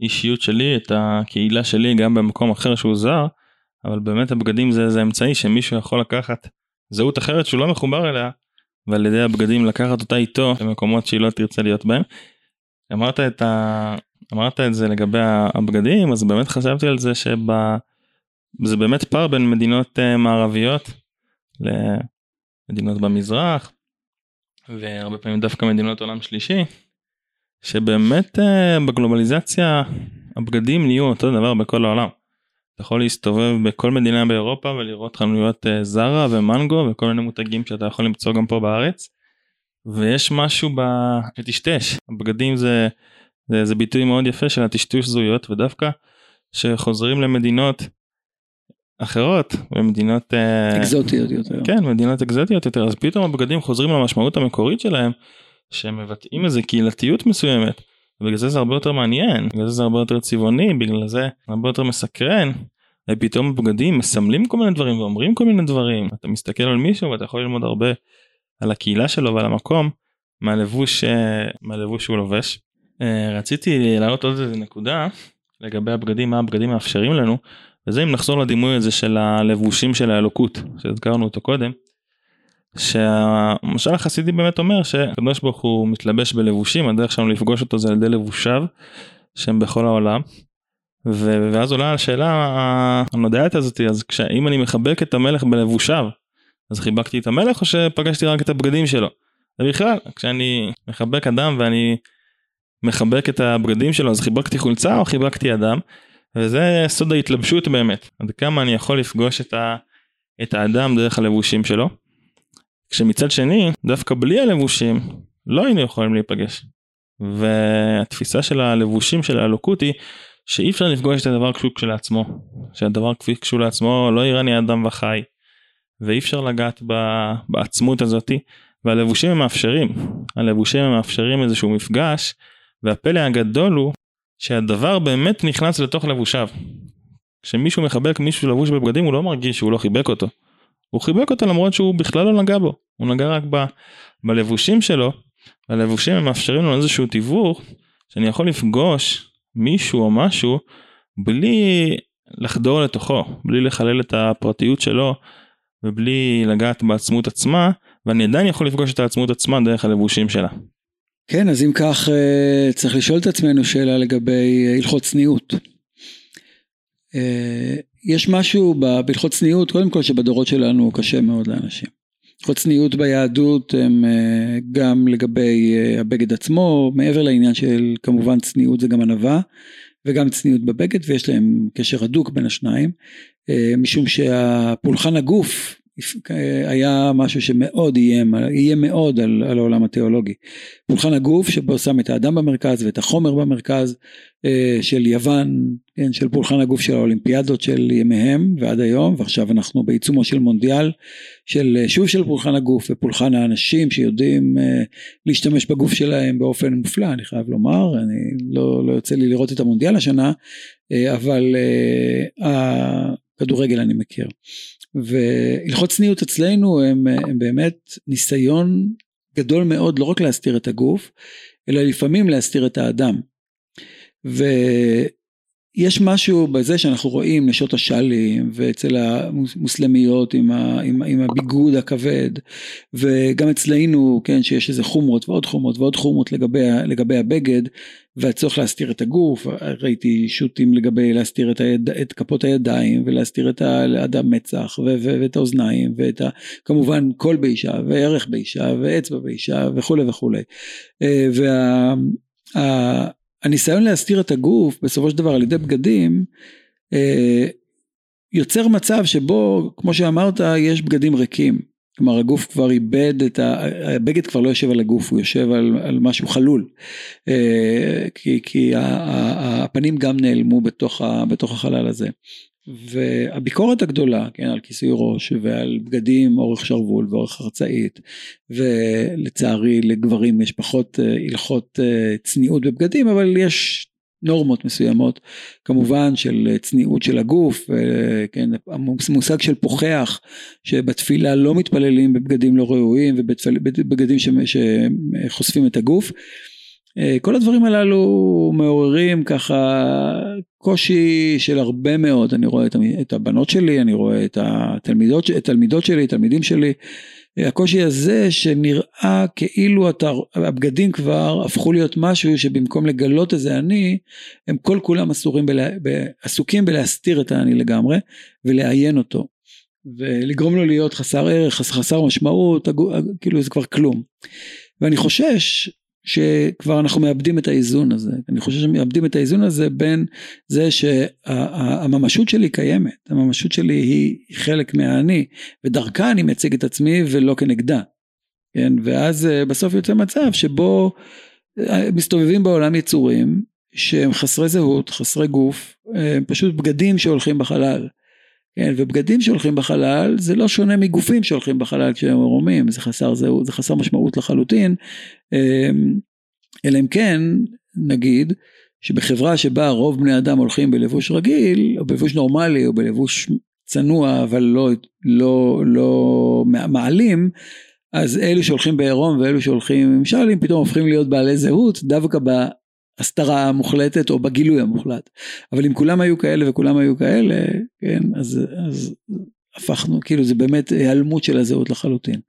האישיות שלי, את הקהילה שלי גם במקום אחר שהוא זר, אבל באמת הבגדים זה, זה אמצעי שמישהו יכול לקחת זהות אחרת שהוא לא מחובר אליה ועל ידי הבגדים לקחת אותה איתו למקומות שהיא לא תרצה להיות בהם. אמרת את, ה... אמרת את זה לגבי הבגדים אז באמת חשבתי על זה שזה באמת פער בין מדינות אה, מערביות למדינות במזרח והרבה פעמים דווקא מדינות עולם שלישי שבאמת אה, בגלובליזציה הבגדים נהיו אותו דבר בכל העולם. אתה יכול להסתובב בכל מדינה באירופה ולראות חנויות אה, זרה ומנגו וכל מיני מותגים שאתה יכול למצוא גם פה בארץ. ויש משהו ב... שטשטש, הבגדים זה, זה, זה ביטוי מאוד יפה של הטשטוש זהויות ודווקא שחוזרים למדינות אחרות, במדינות... אה, אקזוטיות יותר. כן, מדינות אקזוטיות יותר, אז פתאום הבגדים חוזרים למשמעות המקורית שלהם, שהם מבטאים איזה קהילתיות מסוימת. ובגלל זה זה הרבה יותר מעניין, בגלל זה זה הרבה יותר צבעוני, בגלל זה הרבה יותר מסקרן. ופתאום הבגדים מסמלים כל מיני דברים ואומרים כל מיני דברים. אתה מסתכל על מישהו ואתה יכול ללמוד הרבה על הקהילה שלו ועל המקום מהלבוש, אה, מהלבוש שהוא לובש. אה, רציתי להעלות עוד איזה נקודה לגבי הבגדים, מה הבגדים מאפשרים לנו, וזה אם נחזור לדימוי הזה של הלבושים של האלוקות, שהזכרנו אותו קודם. שהמשל החסידי באמת אומר שהקדוש ברוך הוא מתלבש בלבושים הדרך שלנו לפגוש אותו זה על ידי לבושיו שהם בכל העולם. ו- ואז עולה השאלה הנודעת הזאתי אז כשאם אני מחבק את המלך בלבושיו אז חיבקתי את המלך או שפגשתי רק את הבגדים שלו. ובכלל כשאני מחבק אדם ואני מחבק את הבגדים שלו אז חיבקתי חולצה או חיבקתי אדם וזה סוד ההתלבשות באמת עד כמה אני יכול לפגוש את, ה- את האדם דרך הלבושים שלו. כשמצד שני, דווקא בלי הלבושים, לא היינו יכולים להיפגש. והתפיסה של הלבושים של האלוקות היא שאי אפשר לפגוש את הדבר כשהוא כשלעצמו. שהדבר כשהוא לעצמו לא יראני אדם וחי. ואי אפשר לגעת בעצמות הזאתי. והלבושים הם מאפשרים. הלבושים הם מאפשרים איזשהו מפגש. והפלא הגדול הוא שהדבר באמת נכנס לתוך לבושיו. כשמישהו מחבק מישהו לבוש בבגדים הוא לא מרגיש שהוא לא חיבק אותו. הוא חיבק אותו למרות שהוא בכלל לא נגע בו, הוא נגע רק ב, בלבושים שלו, הלבושים הם מאפשרים לנו איזשהו תיווך שאני יכול לפגוש מישהו או משהו בלי לחדור לתוכו, בלי לחלל את הפרטיות שלו ובלי לגעת בעצמות עצמה, ואני עדיין יכול לפגוש את העצמות עצמה דרך הלבושים שלה. כן, אז אם כך אה, צריך לשאול את עצמנו שאלה לגבי אה, הלכות צניעות. אה, יש משהו בהלכות צניעות, קודם כל שבדורות שלנו הוא קשה מאוד לאנשים. הלכות צניעות ביהדות הם גם לגבי הבגד עצמו, מעבר לעניין של כמובן צניעות זה גם ענווה, וגם צניעות בבגד, ויש להם קשר הדוק בין השניים, משום שהפולחן הגוף היה משהו שמאוד איים, איים מאוד על, על העולם התיאולוגי. פולחן הגוף שבו שם את האדם במרכז ואת החומר במרכז אה, של יוון, כן, של פולחן הגוף של האולימפיאדות של ימיהם ועד היום, ועכשיו אנחנו בעיצומו של מונדיאל, של אה, שוב של פולחן הגוף ופולחן האנשים שיודעים אה, להשתמש בגוף שלהם באופן מופלא, אני חייב לומר, אני לא, לא יוצא לי לראות את המונדיאל השנה, אבל הכדורגל אני מכיר. והלכות צניעות אצלנו הם, הם באמת ניסיון גדול מאוד לא רק להסתיר את הגוף, אלא לפעמים להסתיר את האדם. ויש משהו בזה שאנחנו רואים נשות השאלים ואצל המוסלמיות עם, ה, עם, עם הביגוד הכבד וגם אצלנו כן שיש איזה חומרות ועוד חומרות ועוד חומרות לגבי, לגבי הבגד והצורך להסתיר את הגוף, ראיתי שוטים לגבי להסתיר את, היד, את כפות הידיים ולהסתיר את האדם מצח ו, ו, ואת האוזניים ואת ה, כמובן קול באישה וערך באישה ואצבע באישה וכולי וכולי. אה, והניסיון וה, להסתיר את הגוף בסופו של דבר על ידי בגדים אה, יוצר מצב שבו כמו שאמרת יש בגדים ריקים. כלומר הגוף כבר איבד את ה... הבגד כבר לא יושב על הגוף, הוא יושב על, על משהו חלול. אה, כי, כי הפנים גם נעלמו בתוך, ה, בתוך החלל הזה. והביקורת הגדולה, כן, על כיסוי ראש ועל בגדים אורך שרוול ואורך חרצאית, ולצערי לגברים יש פחות אה, הלכות אה, צניעות בבגדים, אבל יש נורמות מסוימות, כמובן של צניעות של הגוף, כן, המושג של פוחח, שבתפילה לא מתפללים בבגדים לא ראויים ובבגדים שחושפים את הגוף. כל הדברים הללו מעוררים ככה קושי של הרבה מאוד, אני רואה את הבנות שלי, אני רואה את התלמידות, התלמידות שלי, תלמידים שלי, הקושי הזה שנראה כאילו אתה, הבגדים כבר הפכו להיות משהו שבמקום לגלות איזה אני, הם כל כולם אסורים בלה, עסוקים בלהסתיר את האני לגמרי ולעיין אותו. ולגרום לו להיות חסר ערך, חסר משמעות, כאילו זה כבר כלום. ואני חושש שכבר אנחנו מאבדים את האיזון הזה, אני חושב שמאבדים את האיזון הזה בין זה שהממשות שלי קיימת, הממשות שלי היא חלק מהאני, ודרכה אני מציג את עצמי ולא כנגדה, כן, ואז אה, בסוף יוצא מצב שבו אה, מסתובבים בעולם יצורים שהם חסרי זהות, חסרי גוף, אה, פשוט בגדים שהולכים בחלל. כן, ובגדים שהולכים בחלל זה לא שונה מגופים שהולכים בחלל כשהם ערומים, זה חסר זהות, זה חסר משמעות לחלוטין, אמ, אלא אם כן נגיד שבחברה שבה רוב בני אדם הולכים בלבוש רגיל, או בלבוש נורמלי, או בלבוש צנוע אבל לא, לא, לא מעלים, אז אלו שהולכים בעירום ואלו שהולכים עם שאלים פתאום הופכים להיות בעלי זהות דווקא ההסתרה המוחלטת או בגילוי המוחלט. אבל אם כולם היו כאלה וכולם היו כאלה, כן, אז, אז הפכנו, כאילו זה באמת היעלמות של הזהות לחלוטין.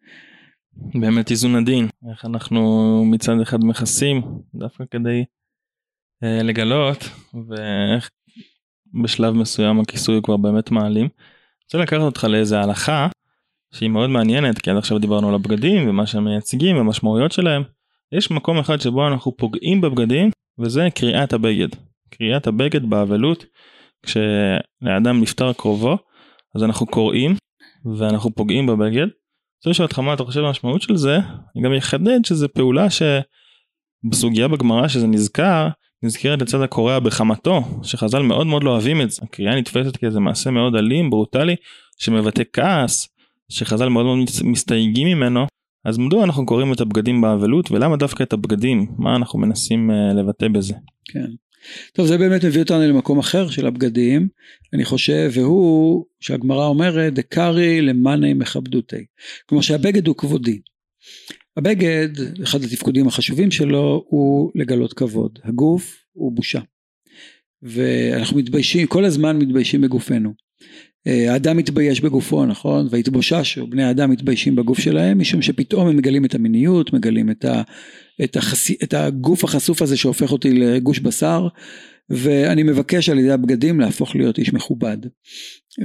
באמת איזון עדין, איך אנחנו מצד אחד מכסים דווקא כדי אה, לגלות ואיך בשלב מסוים הכיסוי כבר באמת מעלים. אני רוצה לקחת אותך לאיזה הלכה שהיא מאוד מעניינת כי עד עכשיו דיברנו על הבגדים ומה שהם מייצגים והמשמעויות שלהם. יש מקום אחד שבו אנחנו פוגעים בבגדים וזה קריאת הבגד. קריאת הבגד באבלות, כשלאדם נפטר קרובו, אז אנחנו קוראים ואנחנו פוגעים בבגד. אני רוצה לשאול אותך מה אתה חושב המשמעות של זה, אני גם אחדד שזה פעולה שבסוגיה בגמרא שזה נזכר, נזכרת לצד הקורע בחמתו, שחז"ל מאוד מאוד לא אוהבים את זה. הקריאה נתפסת כאיזה מעשה מאוד אלים, ברוטלי, שמבטא כעס, שחז"ל מאוד מאוד מסתייגים ממנו, אז מדוע אנחנו קוראים את הבגדים באבלות ולמה דווקא את הבגדים? מה אנחנו מנסים uh, לבטא בזה? כן. טוב זה באמת מביא אותנו למקום אחר של הבגדים אני חושב והוא שהגמרא אומרת דקרי למאני מכבדותי כלומר שהבגד הוא כבודי הבגד אחד התפקודים החשובים שלו הוא לגלות כבוד הגוף הוא בושה ואנחנו מתביישים כל הזמן מתביישים בגופנו אה, האדם מתבייש בגופו נכון? והתבוששו בני האדם מתביישים בגוף שלהם משום שפתאום הם מגלים את המיניות מגלים את, ה, את, החס, את הגוף החשוף הזה שהופך אותי לגוש בשר ואני מבקש על ידי הבגדים להפוך להיות איש מכובד.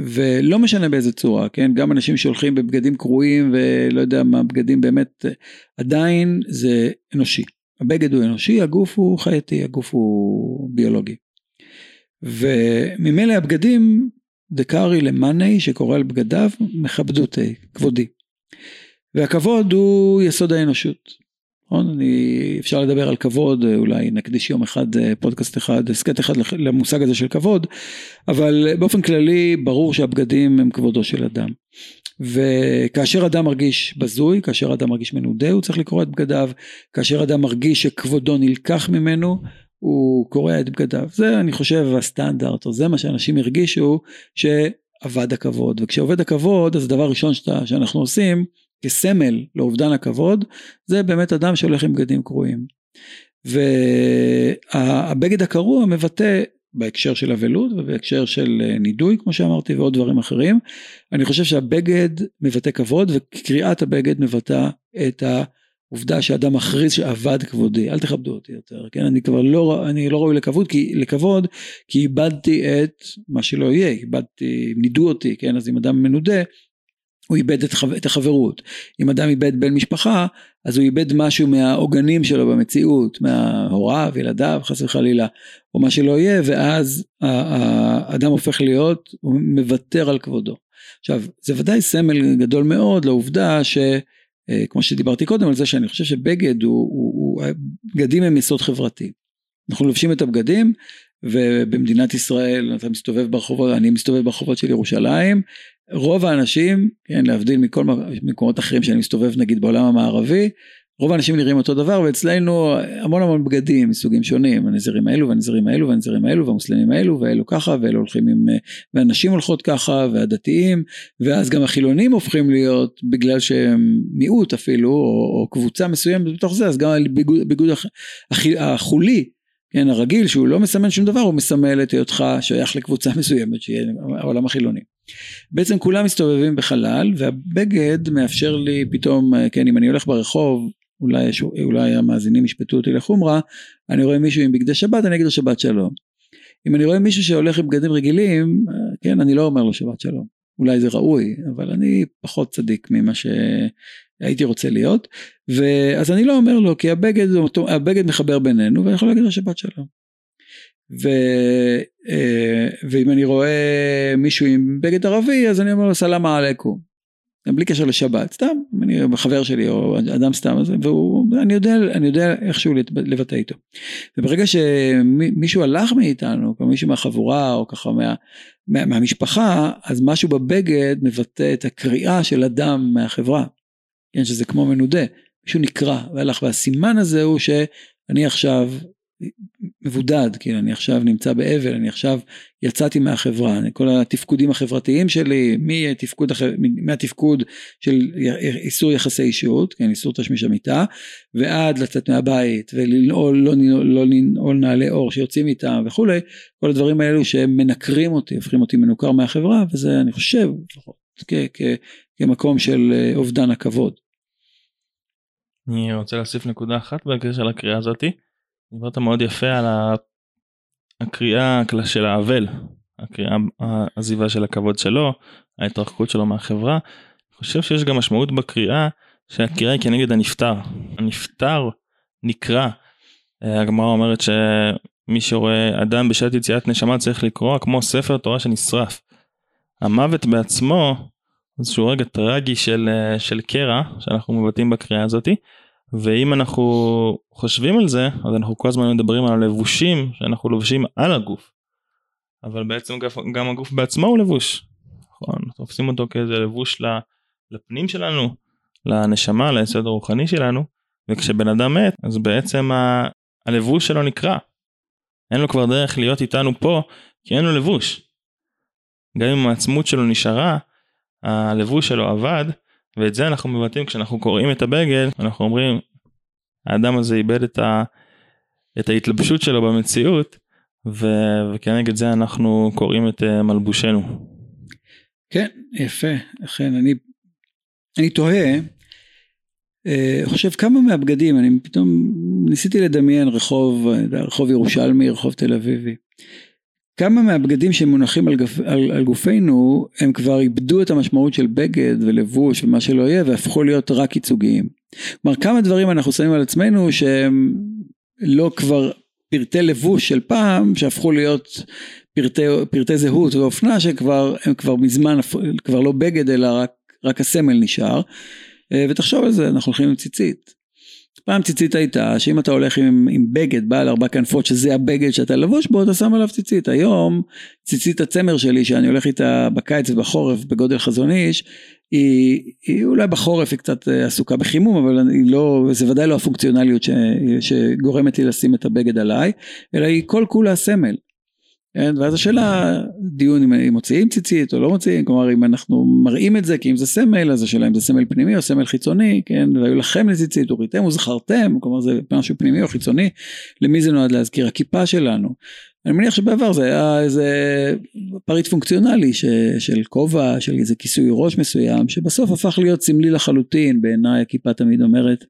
ולא משנה באיזה צורה כן? גם אנשים שהולכים בבגדים קרועים ולא יודע מה בגדים באמת עדיין זה אנושי. הבגד הוא אנושי הגוף הוא חייתי הגוף הוא ביולוגי. וממילא הבגדים דקארי למאני שקורא על בגדיו מכבדותי, כבודי. והכבוד הוא יסוד האנושות. נכון? אני, אפשר לדבר על כבוד, אולי נקדיש יום אחד, פודקאסט אחד, הסכת אחד למושג הזה של כבוד, אבל באופן כללי ברור שהבגדים הם כבודו של אדם. וכאשר אדם מרגיש בזוי, כאשר אדם מרגיש מנודה, הוא צריך לקרוא את בגדיו, כאשר אדם מרגיש שכבודו נלקח ממנו, הוא קורע את בגדיו. זה אני חושב הסטנדרט, או זה מה שאנשים הרגישו שאבד הכבוד. וכשעובד הכבוד, אז הדבר הראשון שאתה, שאנחנו עושים, כסמל לאובדן הכבוד, זה באמת אדם שהולך עם בגדים קרועים. והבגד הקרוע מבטא בהקשר של אבלות ובהקשר של נידוי כמו שאמרתי ועוד דברים אחרים. אני חושב שהבגד מבטא כבוד וקריאת הבגד מבטא את ה... עובדה שאדם מכריז שאבד כבודי, אל תכבדו אותי יותר, כן? אני כבר לא, אני לא ראוי לכבוד כי, לכבוד, כי איבדתי את מה שלא יהיה, איבדתי, נידו אותי, כן? אז אם אדם מנודה, הוא איבד את, את החברות. אם אדם איבד בן משפחה, אז הוא איבד משהו מהעוגנים שלו במציאות, מההוריו, ילדיו, חס וחלילה, או מה שלא יהיה, ואז האדם הופך להיות, הוא מוותר על כבודו. עכשיו, זה ודאי סמל גדול מאוד לעובדה ש... אה, כמו שדיברתי קודם על זה שאני חושב שבגד הוא, הוא, הוא בגדים הם יסוד חברתי. אנחנו לובשים את הבגדים ובמדינת ישראל אתה מסתובב ברחובות, אני מסתובב ברחובות של ירושלים, רוב האנשים, כן, להבדיל מכל מקומות אחרים שאני מסתובב נגיד בעולם המערבי, רוב האנשים נראים אותו דבר ואצלנו המון המון בגדים מסוגים שונים הנזירים האלו והנזירים האלו והנזירים האלו והמוסלמים האלו ואלו ככה ואלו הולכים עם ואנשים הולכות ככה והדתיים ואז גם החילונים הופכים להיות בגלל שהם מיעוט אפילו או, או קבוצה מסוימת בתוך זה אז גם הביגוד החולי כן הרגיל שהוא לא מסמן שום דבר הוא מסמל את היותך שייך לקבוצה מסוימת שיהיה העולם החילוני. בעצם כולם מסתובבים בחלל והבגד מאפשר לי פתאום כן אם אני הולך ברחוב אולי, אולי המאזינים ישפטו אותי לחומרה, אני רואה מישהו עם בגדי שבת, אני אגיד לו שבת שלום. אם אני רואה מישהו שהולך עם בגדים רגילים, כן, אני לא אומר לו שבת שלום. אולי זה ראוי, אבל אני פחות צדיק ממה שהייתי רוצה להיות. ואז אני לא אומר לו, כי הבגד, הבגד מחבר בינינו, ואני יכול להגיד לו שבת שלום. ו, אה, ואם אני רואה מישהו עם בגד ערבי, אז אני אומר לו סלאם עליכום. בלי קשר לשבת, סתם, אני חבר שלי או אדם סתם, ואני יודע, אני יודע איכשהו לבטא איתו. וברגע שמישהו הלך מאיתנו, כמו מישהו מהחבורה או ככה מה, מה, מהמשפחה, אז משהו בבגד מבטא את הקריאה של אדם מהחברה. כן, שזה כמו מנודה, מישהו נקרא והלך, והסימן הזה הוא שאני עכשיו מבודד, כאילו אני עכשיו נמצא באבל, אני עכשיו יצאתי מהחברה, כל התפקודים החברתיים שלי, מהתפקוד, מהתפקוד של איסור יחסי אישות, כן, איסור תשמיש המיטה, ועד לצאת מהבית ולנעול לא, לא לנעול נעלי אור שיוצאים איתם וכולי, כל הדברים האלו שהם מנקרים אותי, הופכים אותי מנוכר מהחברה, וזה אני חושב לפחות כמקום של אה, אובדן הכבוד. אני רוצה להוסיף נקודה אחת בקשר לקריאה הזאתי. דיברת מאוד יפה על הקריאה של האבל, הקריאה, העזיבה של הכבוד שלו, ההתרחקות שלו מהחברה. אני חושב שיש גם משמעות בקריאה שהקריאה היא כנגד הנפטר. הנפטר נקרא. הגמרא אומרת שמי שרואה אדם בשעת יציאת נשמה צריך לקרוא כמו ספר תורה שנשרף. המוות בעצמו איזשהו רגע טרגי של, של קרע שאנחנו מבטאים בקריאה הזאתי. ואם אנחנו חושבים על זה אז אנחנו כל הזמן מדברים על הלבושים שאנחנו לובשים על הגוף. אבל בעצם גם הגוף בעצמו הוא לבוש. נכון, תופסים אותו כאיזה לבוש לפנים שלנו, לנשמה, ליסוד הרוחני שלנו, וכשבן אדם מת אז בעצם ה... הלבוש שלו נקרע. אין לו כבר דרך להיות איתנו פה כי אין לו לבוש. גם אם העצמות שלו נשארה, הלבוש שלו עבד, ואת זה אנחנו מבטאים כשאנחנו קוראים את הבגד, אנחנו אומרים, האדם הזה איבד את, ה, את ההתלבשות שלו במציאות, ו, וכנגד זה אנחנו קוראים את uh, מלבושנו. כן, יפה, אכן, אני, אני תוהה, אה, חושב כמה מהבגדים, אני פתאום ניסיתי לדמיין רחוב, רחוב ירושלמי, רחוב תל אביבי. כמה מהבגדים שמונחים על, גפ, על, על גופנו הם כבר איבדו את המשמעות של בגד ולבוש ומה שלא יהיה והפכו להיות רק ייצוגיים. כלומר כמה דברים אנחנו שמים על עצמנו שהם לא כבר פרטי לבוש של פעם שהפכו להיות פרטי, פרטי זהות ואופנה שכבר הם כבר מזמן כבר לא בגד אלא רק, רק הסמל נשאר אה, ותחשוב על זה אנחנו הולכים עם ציצית פעם ציצית הייתה שאם אתה הולך עם, עם בגד בעל ארבע כנפות שזה הבגד שאתה לבוש בו אתה שם עליו ציצית היום ציצית הצמר שלי שאני הולך איתה בקיץ ובחורף בגודל חזון איש היא, היא אולי בחורף היא קצת אה, עסוקה בחימום אבל היא לא זה ודאי לא הפונקציונליות ש, שגורמת לי לשים את הבגד עליי אלא היא כל כולה סמל? ואז השאלה, דיון אם, מוציאים ציצית או לא מוציאים, כלומר אם אנחנו מראים את זה כי אם זה סמל, אז השאלה אם זה סמל פנימי או סמל חיצוני, כן, והיו לכם לציצית, הוריתם וזכרתם, כלומר זה משהו פנימי או חיצוני, למי זה נועד להזכיר? הכיפה שלנו. אני מניח שבעבר זה היה איזה פריט פונקציונלי ש, של כובע, של איזה כיסוי ראש מסוים, שבסוף הפך להיות סמלי לחלוטין, בעיניי הכיפה תמיד אומרת,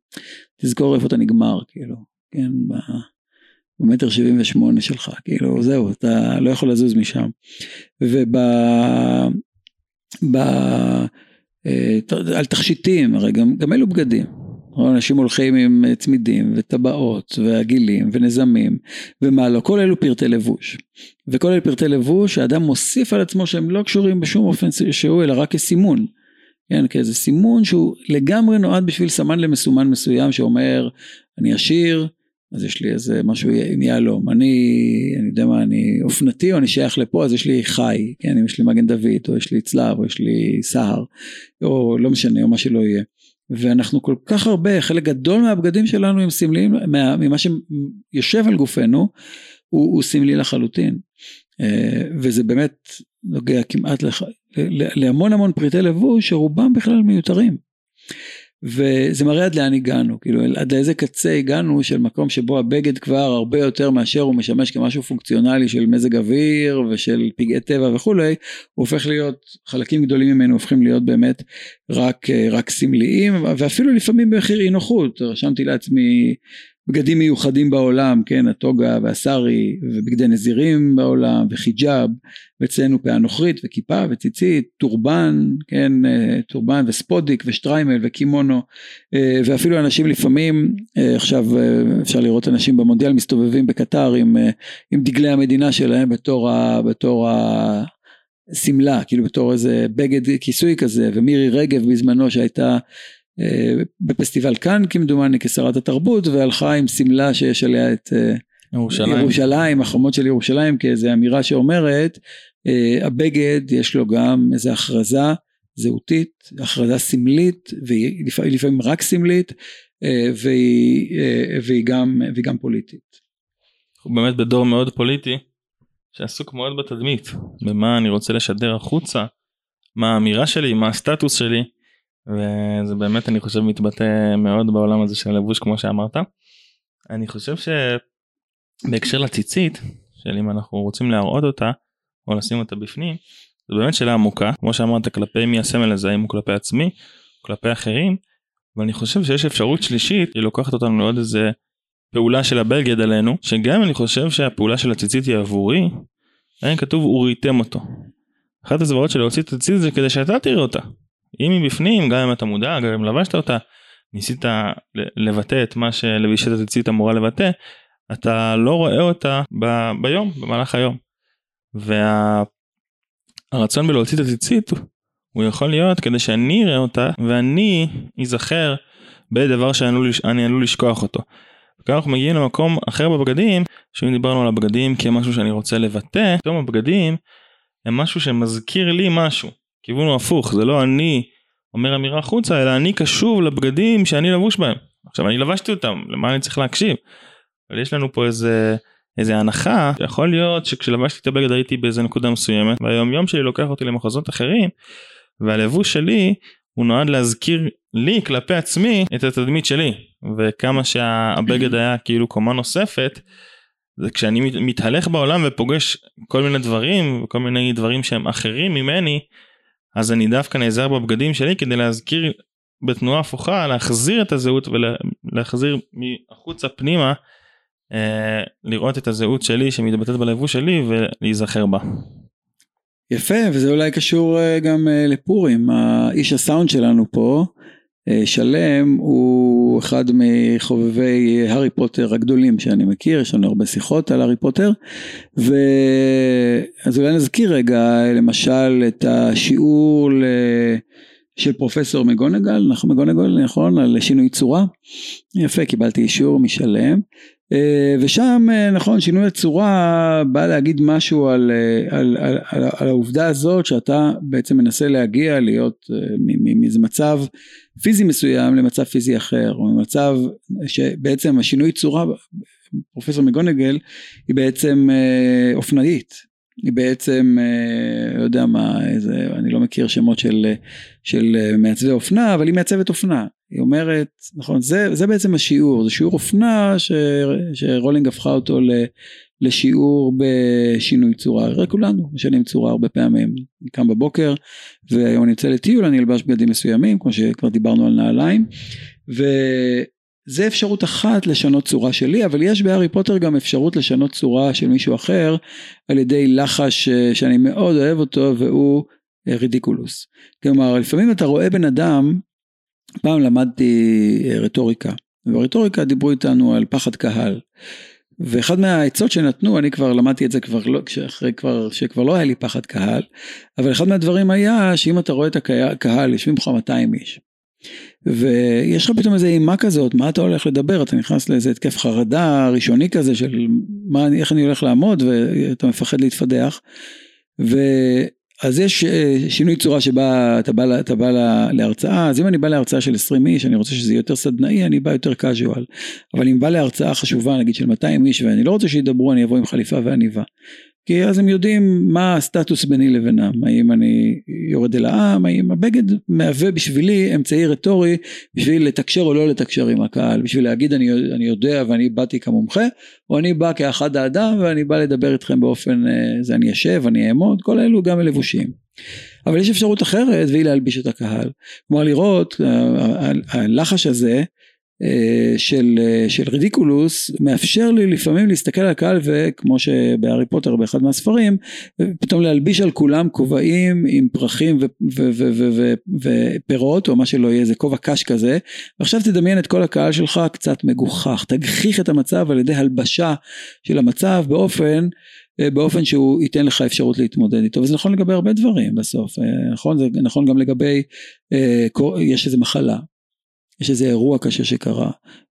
תזכור איפה אתה נגמר, כאילו, כן, הוא מטר שבעים ושמונה שלך, כאילו זהו, אתה לא יכול לזוז משם. וב... ב... אה, על תכשיטים, הרי גם, גם אלו בגדים. אנשים הולכים עם צמידים וטבעות ועגילים ונזמים ומה לא, כל אלו פרטי לבוש. וכל אלו פרטי לבוש האדם מוסיף על עצמו שהם לא קשורים בשום אופן שהוא אלא רק כסימון. כן, כאיזה סימון שהוא לגמרי נועד בשביל סמן למסומן מסוים שאומר אני עשיר, אז יש לי איזה משהו עם יהלום, אני, אני יודע מה, אני אופנתי או אני שייך לפה, אז יש לי חי, כן, אם יש לי מגן דוד, או יש לי צלב, או יש לי סהר, או לא משנה, או מה שלא יהיה. ואנחנו כל כך הרבה, חלק גדול מהבגדים שלנו הם סמליים, ממה שיושב על גופנו, הוא, הוא סמלי לחלוטין. אה, וזה באמת נוגע כמעט לח... להמון המון פריטי לבוש שרובם בכלל מיותרים. וזה מראה עד לאן הגענו, כאילו עד לאיזה קצה הגענו של מקום שבו הבגד כבר הרבה יותר מאשר הוא משמש כמשהו פונקציונלי של מזג אוויר ושל פגעי טבע וכולי, הוא הופך להיות, חלקים גדולים ממנו הופכים להיות באמת רק, רק סמליים ואפילו לפעמים במחיר אי נוחות, רשמתי לעצמי בגדים מיוחדים בעולם, כן, הטוגה והסארי ובגדי נזירים בעולם וחיג'אב, ואצלנו פאה נוכרית וכיפה וציצית, טורבן, כן, אה, טורבן וספודיק ושטריימל וקימונו, אה, ואפילו אנשים לפעמים, אה, עכשיו אפשר לראות אנשים במונדיאל מסתובבים בקטר עם, עם דגלי המדינה שלהם בתור, ה, בתור ה... שמלה, כאילו בתור איזה בגד כיסוי כזה, ומירי רגב בזמנו שהייתה בפסטיבל כאן כמדומני כשרת התרבות והלכה עם שמלה שיש עליה את אה, ירושלים, ירושלים החומות של ירושלים כאיזה אמירה שאומרת אה, הבגד יש לו גם איזה הכרזה זהותית, הכרזה סמלית ולפעמים רק סמלית והיא, והיא, גם, והיא גם פוליטית. אנחנו באמת בדור מאוד פוליטי שעסוק מאוד בתדמית במה אני רוצה לשדר החוצה מה האמירה שלי מה הסטטוס שלי וזה באמת אני חושב מתבטא מאוד בעולם הזה של הלבוש כמו שאמרת. אני חושב שבהקשר לציצית של אם אנחנו רוצים להראות אותה או לשים אותה בפנים זו באמת שאלה עמוקה כמו שאמרת כלפי מי הסמל הזה האם הוא כלפי עצמי כלפי אחרים ואני חושב שיש אפשרות שלישית היא לוקחת אותנו לעוד איזה פעולה של הבגד עלינו שגם אני חושב שהפעולה של הציצית היא עבורי. היה כתוב וראיתם אותו. אחת הזוועות של להוציא את הציצית זה כדי שאתה תראה אותה אם היא בפנים, גם אם אתה מודע, גם אם לבשת אותה, ניסית לבטא את מה שלבישת הציצית אמורה לבטא, אתה לא רואה אותה ב- ביום, במהלך היום. והרצון וה... בלהוציא את הציצית הוא יכול להיות כדי שאני אראה אותה ואני אזכר בדבר שאני עלול לשכוח אותו. וכאן אנחנו מגיעים למקום אחר בבגדים, שאם דיברנו על הבגדים כמשהו שאני רוצה לבטא, פתאום הבגדים הם משהו שמזכיר לי משהו. הכיוון הוא הפוך, זה לא אני אומר אמירה החוצה, אלא אני קשוב לבגדים שאני לבוש בהם. עכשיו אני לבשתי אותם, למה אני צריך להקשיב? אבל יש לנו פה איזה, איזה הנחה, יכול להיות שכשלבשתי את הבגד הייתי באיזה נקודה מסוימת, והיום יום שלי לוקח אותי למחוזות אחרים, והלבוש שלי הוא נועד להזכיר לי כלפי עצמי את התדמית שלי, וכמה שהבגד היה כאילו קומה נוספת, זה כשאני מתהלך בעולם ופוגש כל מיני דברים, וכל מיני דברים שהם אחרים ממני, אז אני דווקא נעזר בבגדים שלי כדי להזכיר בתנועה הפוכה להחזיר את הזהות ולהחזיר מחוצה פנימה אה, לראות את הזהות שלי שמתבטאת בלבוש שלי ולהיזכר בה. יפה וזה אולי קשור אה, גם אה, לפורים האיש הסאונד שלנו פה שלם הוא אחד מחובבי הארי פוטר הגדולים שאני מכיר, יש לנו הרבה שיחות על הארי פוטר. אז אולי נזכיר רגע למשל את השיעור ל... של פרופסור מגונגל, נכון מגונגל נכון, על שינוי צורה. יפה, קיבלתי אישור משלם. אה, ושם אה, נכון שינוי הצורה בא להגיד משהו על, אה, על, על, על, על העובדה הזאת שאתה בעצם מנסה להגיע להיות מאיזה מצב פיזי מסוים למצב פיזי אחר או מצב שבעצם השינוי צורה פרופסור מגונגל היא בעצם אופנאית בעצם לא יודע מה איזה אני לא מכיר שמות של, של מעצבי אופנה אבל היא מעצבת אופנה. היא אומרת, נכון, זה, זה בעצם השיעור, זה שיעור אופנה ש, שרולינג הפכה אותו ל, לשיעור בשינוי צורה, הרי כולנו משנים צורה הרבה פעמים, אני קם בבוקר והיום אני יוצא לטיול, אני אלבש בגדים מסוימים, כמו שכבר דיברנו על נעליים, וזה אפשרות אחת לשנות צורה שלי, אבל יש בהארי פוטר גם אפשרות לשנות צורה של מישהו אחר, על ידי לחש שאני מאוד אוהב אותו והוא רידיקולוס. כלומר, לפעמים אתה רואה בן אדם פעם למדתי אה, רטוריקה, וברטוריקה דיברו איתנו על פחד קהל. ואחד מהעצות שנתנו, אני כבר למדתי את זה כבר לא, אחרי כבר, שכבר לא היה לי פחד קהל, אבל אחד מהדברים היה שאם אתה רואה את הקהל, יושבים לך 200 איש, ויש לך פתאום איזה אימה כזאת, מה אתה הולך לדבר, אתה נכנס לאיזה התקף חרדה ראשוני כזה של מה, איך אני הולך לעמוד, ואתה מפחד להתפדח. אז יש אה, שינוי צורה שבה אתה בא, אתה בא להרצאה, אז אם אני בא להרצאה של 20 איש, אני רוצה שזה יהיה יותר סדנאי, אני בא יותר casual. אבל אם בא להרצאה חשובה, נגיד של 200 איש, ואני לא רוצה שידברו, אני אבוא עם חליפה ועניבה. כי אז הם יודעים מה הסטטוס ביני לבינם, האם אני יורד אל העם, האם הבגד מהווה בשבילי אמצעי רטורי בשביל לתקשר או לא לתקשר עם הקהל, בשביל להגיד אני, אני יודע ואני באתי כמומחה, או אני בא כאחד האדם ואני בא לדבר איתכם באופן, אה, זה אני אשב, אני אעמוד, כל אלו גם לבושים. אבל יש אפשרות אחרת והיא להלביש את הקהל, כלומר לראות אה, הלחש הזה של, אה, של רידיקולוס מאפשר לי לפעמים להסתכל על הקהל וכמו שבהארי פוטר באחד מהספרים פתאום להלביש על כולם כובעים עם פרחים ופירות או מה שלא יהיה איזה כובע קש כזה. ועכשיו תדמיין את כל הקהל שלך קצת מגוחך. תגחיך את המצב על ידי הלבשה של המצב באופן אה, באופן שהוא ייתן לך אפשרות להתמודד איתו. וזה נכון לגבי הרבה דברים בסוף נכון? זה נכון גם לגבי יש איזה מחלה יש איזה אירוע קשה שקרה,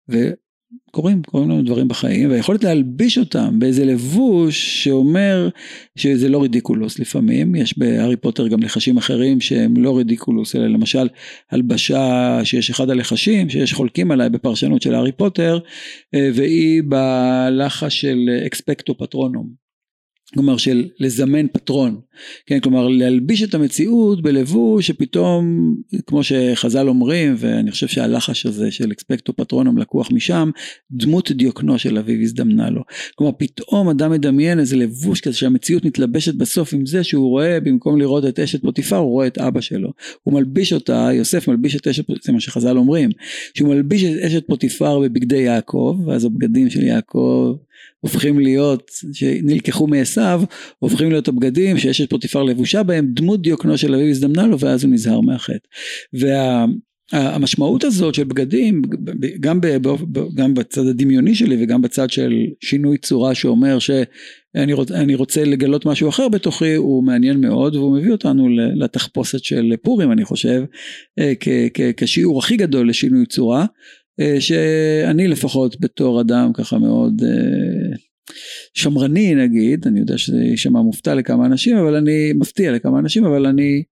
וקורים, קורים לנו דברים בחיים, והיכולת להלביש אותם באיזה לבוש שאומר שזה לא רידיקולוס לפעמים, יש בהארי פוטר גם לחשים אחרים שהם לא רידיקולוס, אלא למשל הלבשה שיש אחד הלחשים, שיש חולקים עליי בפרשנות של הארי פוטר, אה, והיא בלחש של אקספקטו פטרונום. כלומר של לזמן פטרון, כן, כלומר להלביש את המציאות בלבוש שפתאום, כמו שחז"ל אומרים, ואני חושב שהלחש הזה של אקספקטו פטרונום לקוח משם, דמות דיוקנו של אביו הזדמנה לו. כלומר פתאום אדם מדמיין איזה לבוש כזה שהמציאות מתלבשת בסוף עם זה שהוא רואה, במקום לראות את אשת פוטיפר, הוא רואה את אבא שלו. הוא מלביש אותה, יוסף מלביש את אשת, זה מה שחז"ל אומרים, שהוא מלביש את אשת פוטיפר בבגדי יעקב, ואז הבגדים של יעקב הופכים להיות, שנלקחו מעשיו, הופכים להיות הבגדים שאשת פוטיפר לבושה בהם, דמות דיוקנו של אביו הזדמנה לו ואז הוא נזהר מהחטא. וה, הזאת של בגדים, גם, ב, גם בצד הדמיוני שלי וגם בצד של שינוי צורה שאומר שאני רוצ, רוצה לגלות משהו אחר בתוכי, הוא מעניין מאוד והוא מביא אותנו לתחפושת של פורים אני חושב, אה, כ, כ, כשיעור הכי גדול לשינוי צורה. אה, שאני לפחות בתור אדם ככה מאוד אה, שמרני נגיד, אני יודע שזה יישמע מופתע לכמה אנשים, אבל אני מפתיע לכמה אנשים, אבל אני,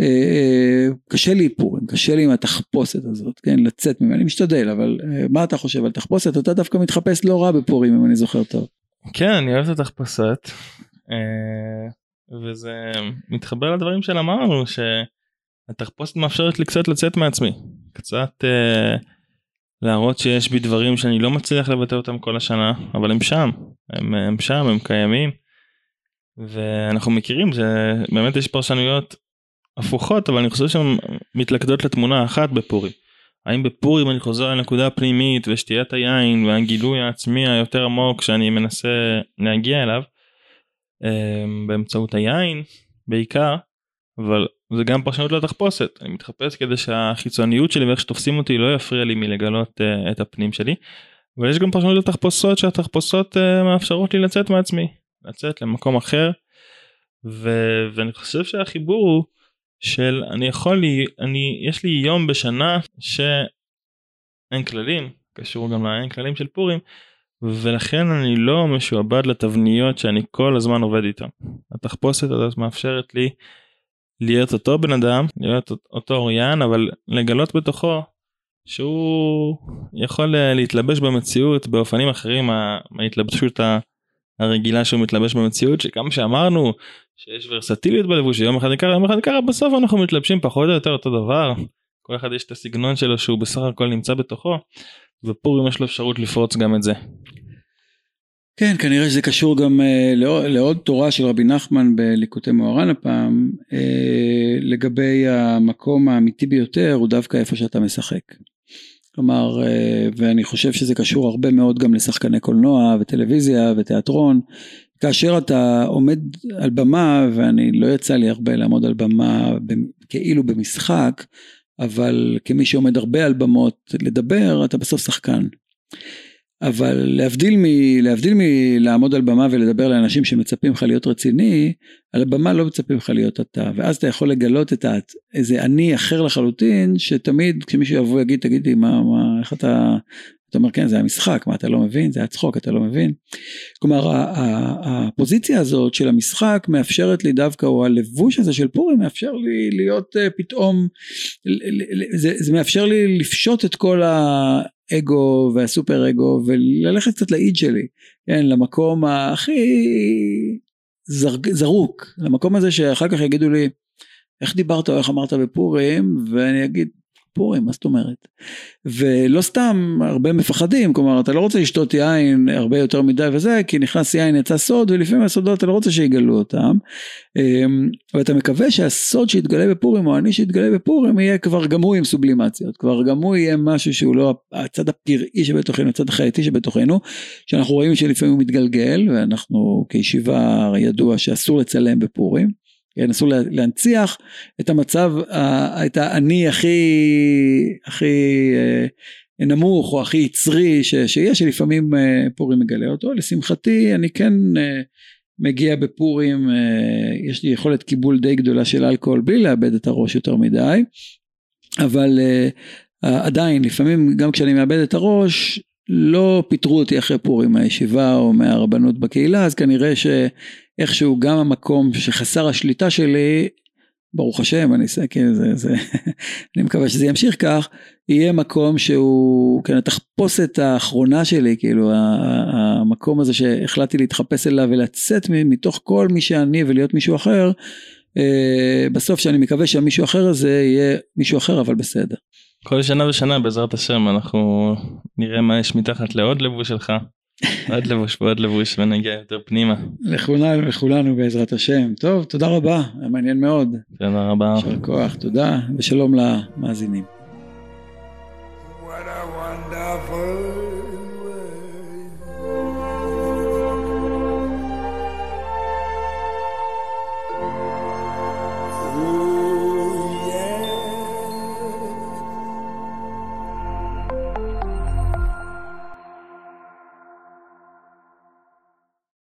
אה, קשה לי פורים, קשה לי עם התחפושת הזאת, כן, לצאת ממני, אני משתדל, אבל מה אתה חושב על תחפושת? אתה דווקא מתחפש לא רע בפורים אם אני זוכר טוב. כן, אני אוהב את התחפושת, וזה מתחבר לדברים שאמרנו, שהתחפושת מאפשרת לי קצת לצאת מעצמי, קצת... להראות שיש בי דברים שאני לא מצליח לבטא אותם כל השנה אבל הם שם הם, הם שם הם קיימים ואנחנו מכירים זה באמת יש פרשנויות הפוכות אבל אני חושב שהן מתלכדות לתמונה אחת בפורים. האם בפורים אני חוזר לנקודה הפנימית ושתיית היין והגילוי העצמי היותר עמוק שאני מנסה להגיע אליו אמ, באמצעות היין בעיקר אבל זה גם פרשנות לתחפושת אני מתחפש כדי שהחיצוניות שלי ואיך שתופסים אותי לא יפריע לי מלגלות uh, את הפנים שלי. אבל יש גם פרשנות לתחפושות שהתחפושות uh, מאפשרות לי לצאת מעצמי לצאת למקום אחר ו- ואני חושב שהחיבור הוא של אני יכול לי אני יש לי יום בשנה שאין כללים קשור גם לאין כללים של פורים ולכן אני לא משועבד לתבניות שאני כל הזמן עובד איתן. התחפושת הזאת מאפשרת לי להיות אותו בן אדם, להיות אותו אוריין, אבל לגלות בתוכו שהוא יכול אה, להתלבש במציאות באופנים אחרים מההתלבשות הרגילה שהוא מתלבש במציאות, שכמה שאמרנו שיש ורסטיליות בלבוש, שיום אחד יקרה, יום אחד יקרה, בסוף אנחנו מתלבשים פחות או יותר אותו דבר. כל אחד יש את הסגנון שלו שהוא בסך הכל נמצא בתוכו, ופורים יש לו אפשרות לפרוץ גם את זה. כן, כנראה שזה קשור גם uh, לעוד, לעוד תורה של רבי נחמן בליקוטי מוהר"ן הפעם, uh, לגבי המקום האמיתי ביותר הוא דווקא איפה שאתה משחק. כלומר, uh, ואני חושב שזה קשור הרבה מאוד גם לשחקני קולנוע וטלוויזיה ותיאטרון. כאשר אתה עומד על במה, ואני לא יצא לי הרבה לעמוד על במה כאילו במשחק, אבל כמי שעומד הרבה על במות לדבר, אתה בסוף שחקן. אבל להבדיל, מ, להבדיל מלעמוד על במה ולדבר לאנשים שמצפים לך להיות רציני, על הבמה לא מצפים לך להיות אתה, ואז אתה יכול לגלות את ה, איזה אני אחר לחלוטין, שתמיד כשמישהו יבוא ויגיד, תגידי, מה, מה, איך אתה, אתה אומר, כן, זה היה משחק, מה, אתה לא מבין? זה היה צחוק, אתה לא מבין? כלומר, הפוזיציה הזאת של המשחק מאפשרת לי דווקא, או הלבוש הזה של פורים מאפשר לי להיות uh, פתאום, זה, זה מאפשר לי לפשוט את כל האגו והסופר אגו וללכת קצת לאיד שלי, כן, למקום הכי זר, זרוק, למקום הזה שאחר כך יגידו לי, איך דיברת או איך אמרת בפורים, ואני אגיד, פורים, מה זאת אומרת? ולא סתם הרבה מפחדים, כלומר אתה לא רוצה לשתות יין הרבה יותר מדי וזה, כי נכנס יין יצא סוד ולפעמים הסודות אתה לא רוצה שיגלו אותם. אמ, ואתה מקווה שהסוד שיתגלה בפורים או אני שיתגלה בפורים יהיה כבר גם הוא עם סובלימציות, כבר גם הוא יהיה משהו שהוא לא הצד הפראי שבתוכנו, הצד החייתי שבתוכנו, שאנחנו רואים שלפעמים הוא מתגלגל ואנחנו כישיבה ידוע שאסור לצלם בפורים. אסור להנציח את המצב, את האני הכי, הכי אה, נמוך או הכי יצרי שיש, שלפעמים אה, פורים מגלה אותו. לשמחתי אני כן אה, מגיע בפורים, יש לי יכולת קיבול די גדולה של אלכוהול בלי לאבד את הראש יותר מדי, אבל עדיין לפעמים גם כשאני מאבד את הראש לא פיטרו אותי אחרי פורים מהישיבה או מהרבנות בקהילה אז כנראה שאיכשהו גם המקום שחסר השליטה שלי ברוך השם אני אעשה כן זה זה אני מקווה שזה ימשיך כך יהיה מקום שהוא כן התחפושת האחרונה שלי כאילו המקום הזה שהחלטתי להתחפש אליו ולצאת מתוך כל מי שאני ולהיות מישהו אחר אה, בסוף שאני מקווה שהמישהו אחר הזה יהיה מישהו אחר אבל בסדר. כל שנה ושנה בעזרת השם אנחנו נראה מה יש מתחת לעוד לבוש שלך. עד לבוש ועד לבוש ונגיע יותר פנימה. לכולנו וכולנו בעזרת השם. טוב, תודה רבה, היה מעניין מאוד. תודה רבה. יישר כוח, תודה, ושלום למאזינים. What a wonderful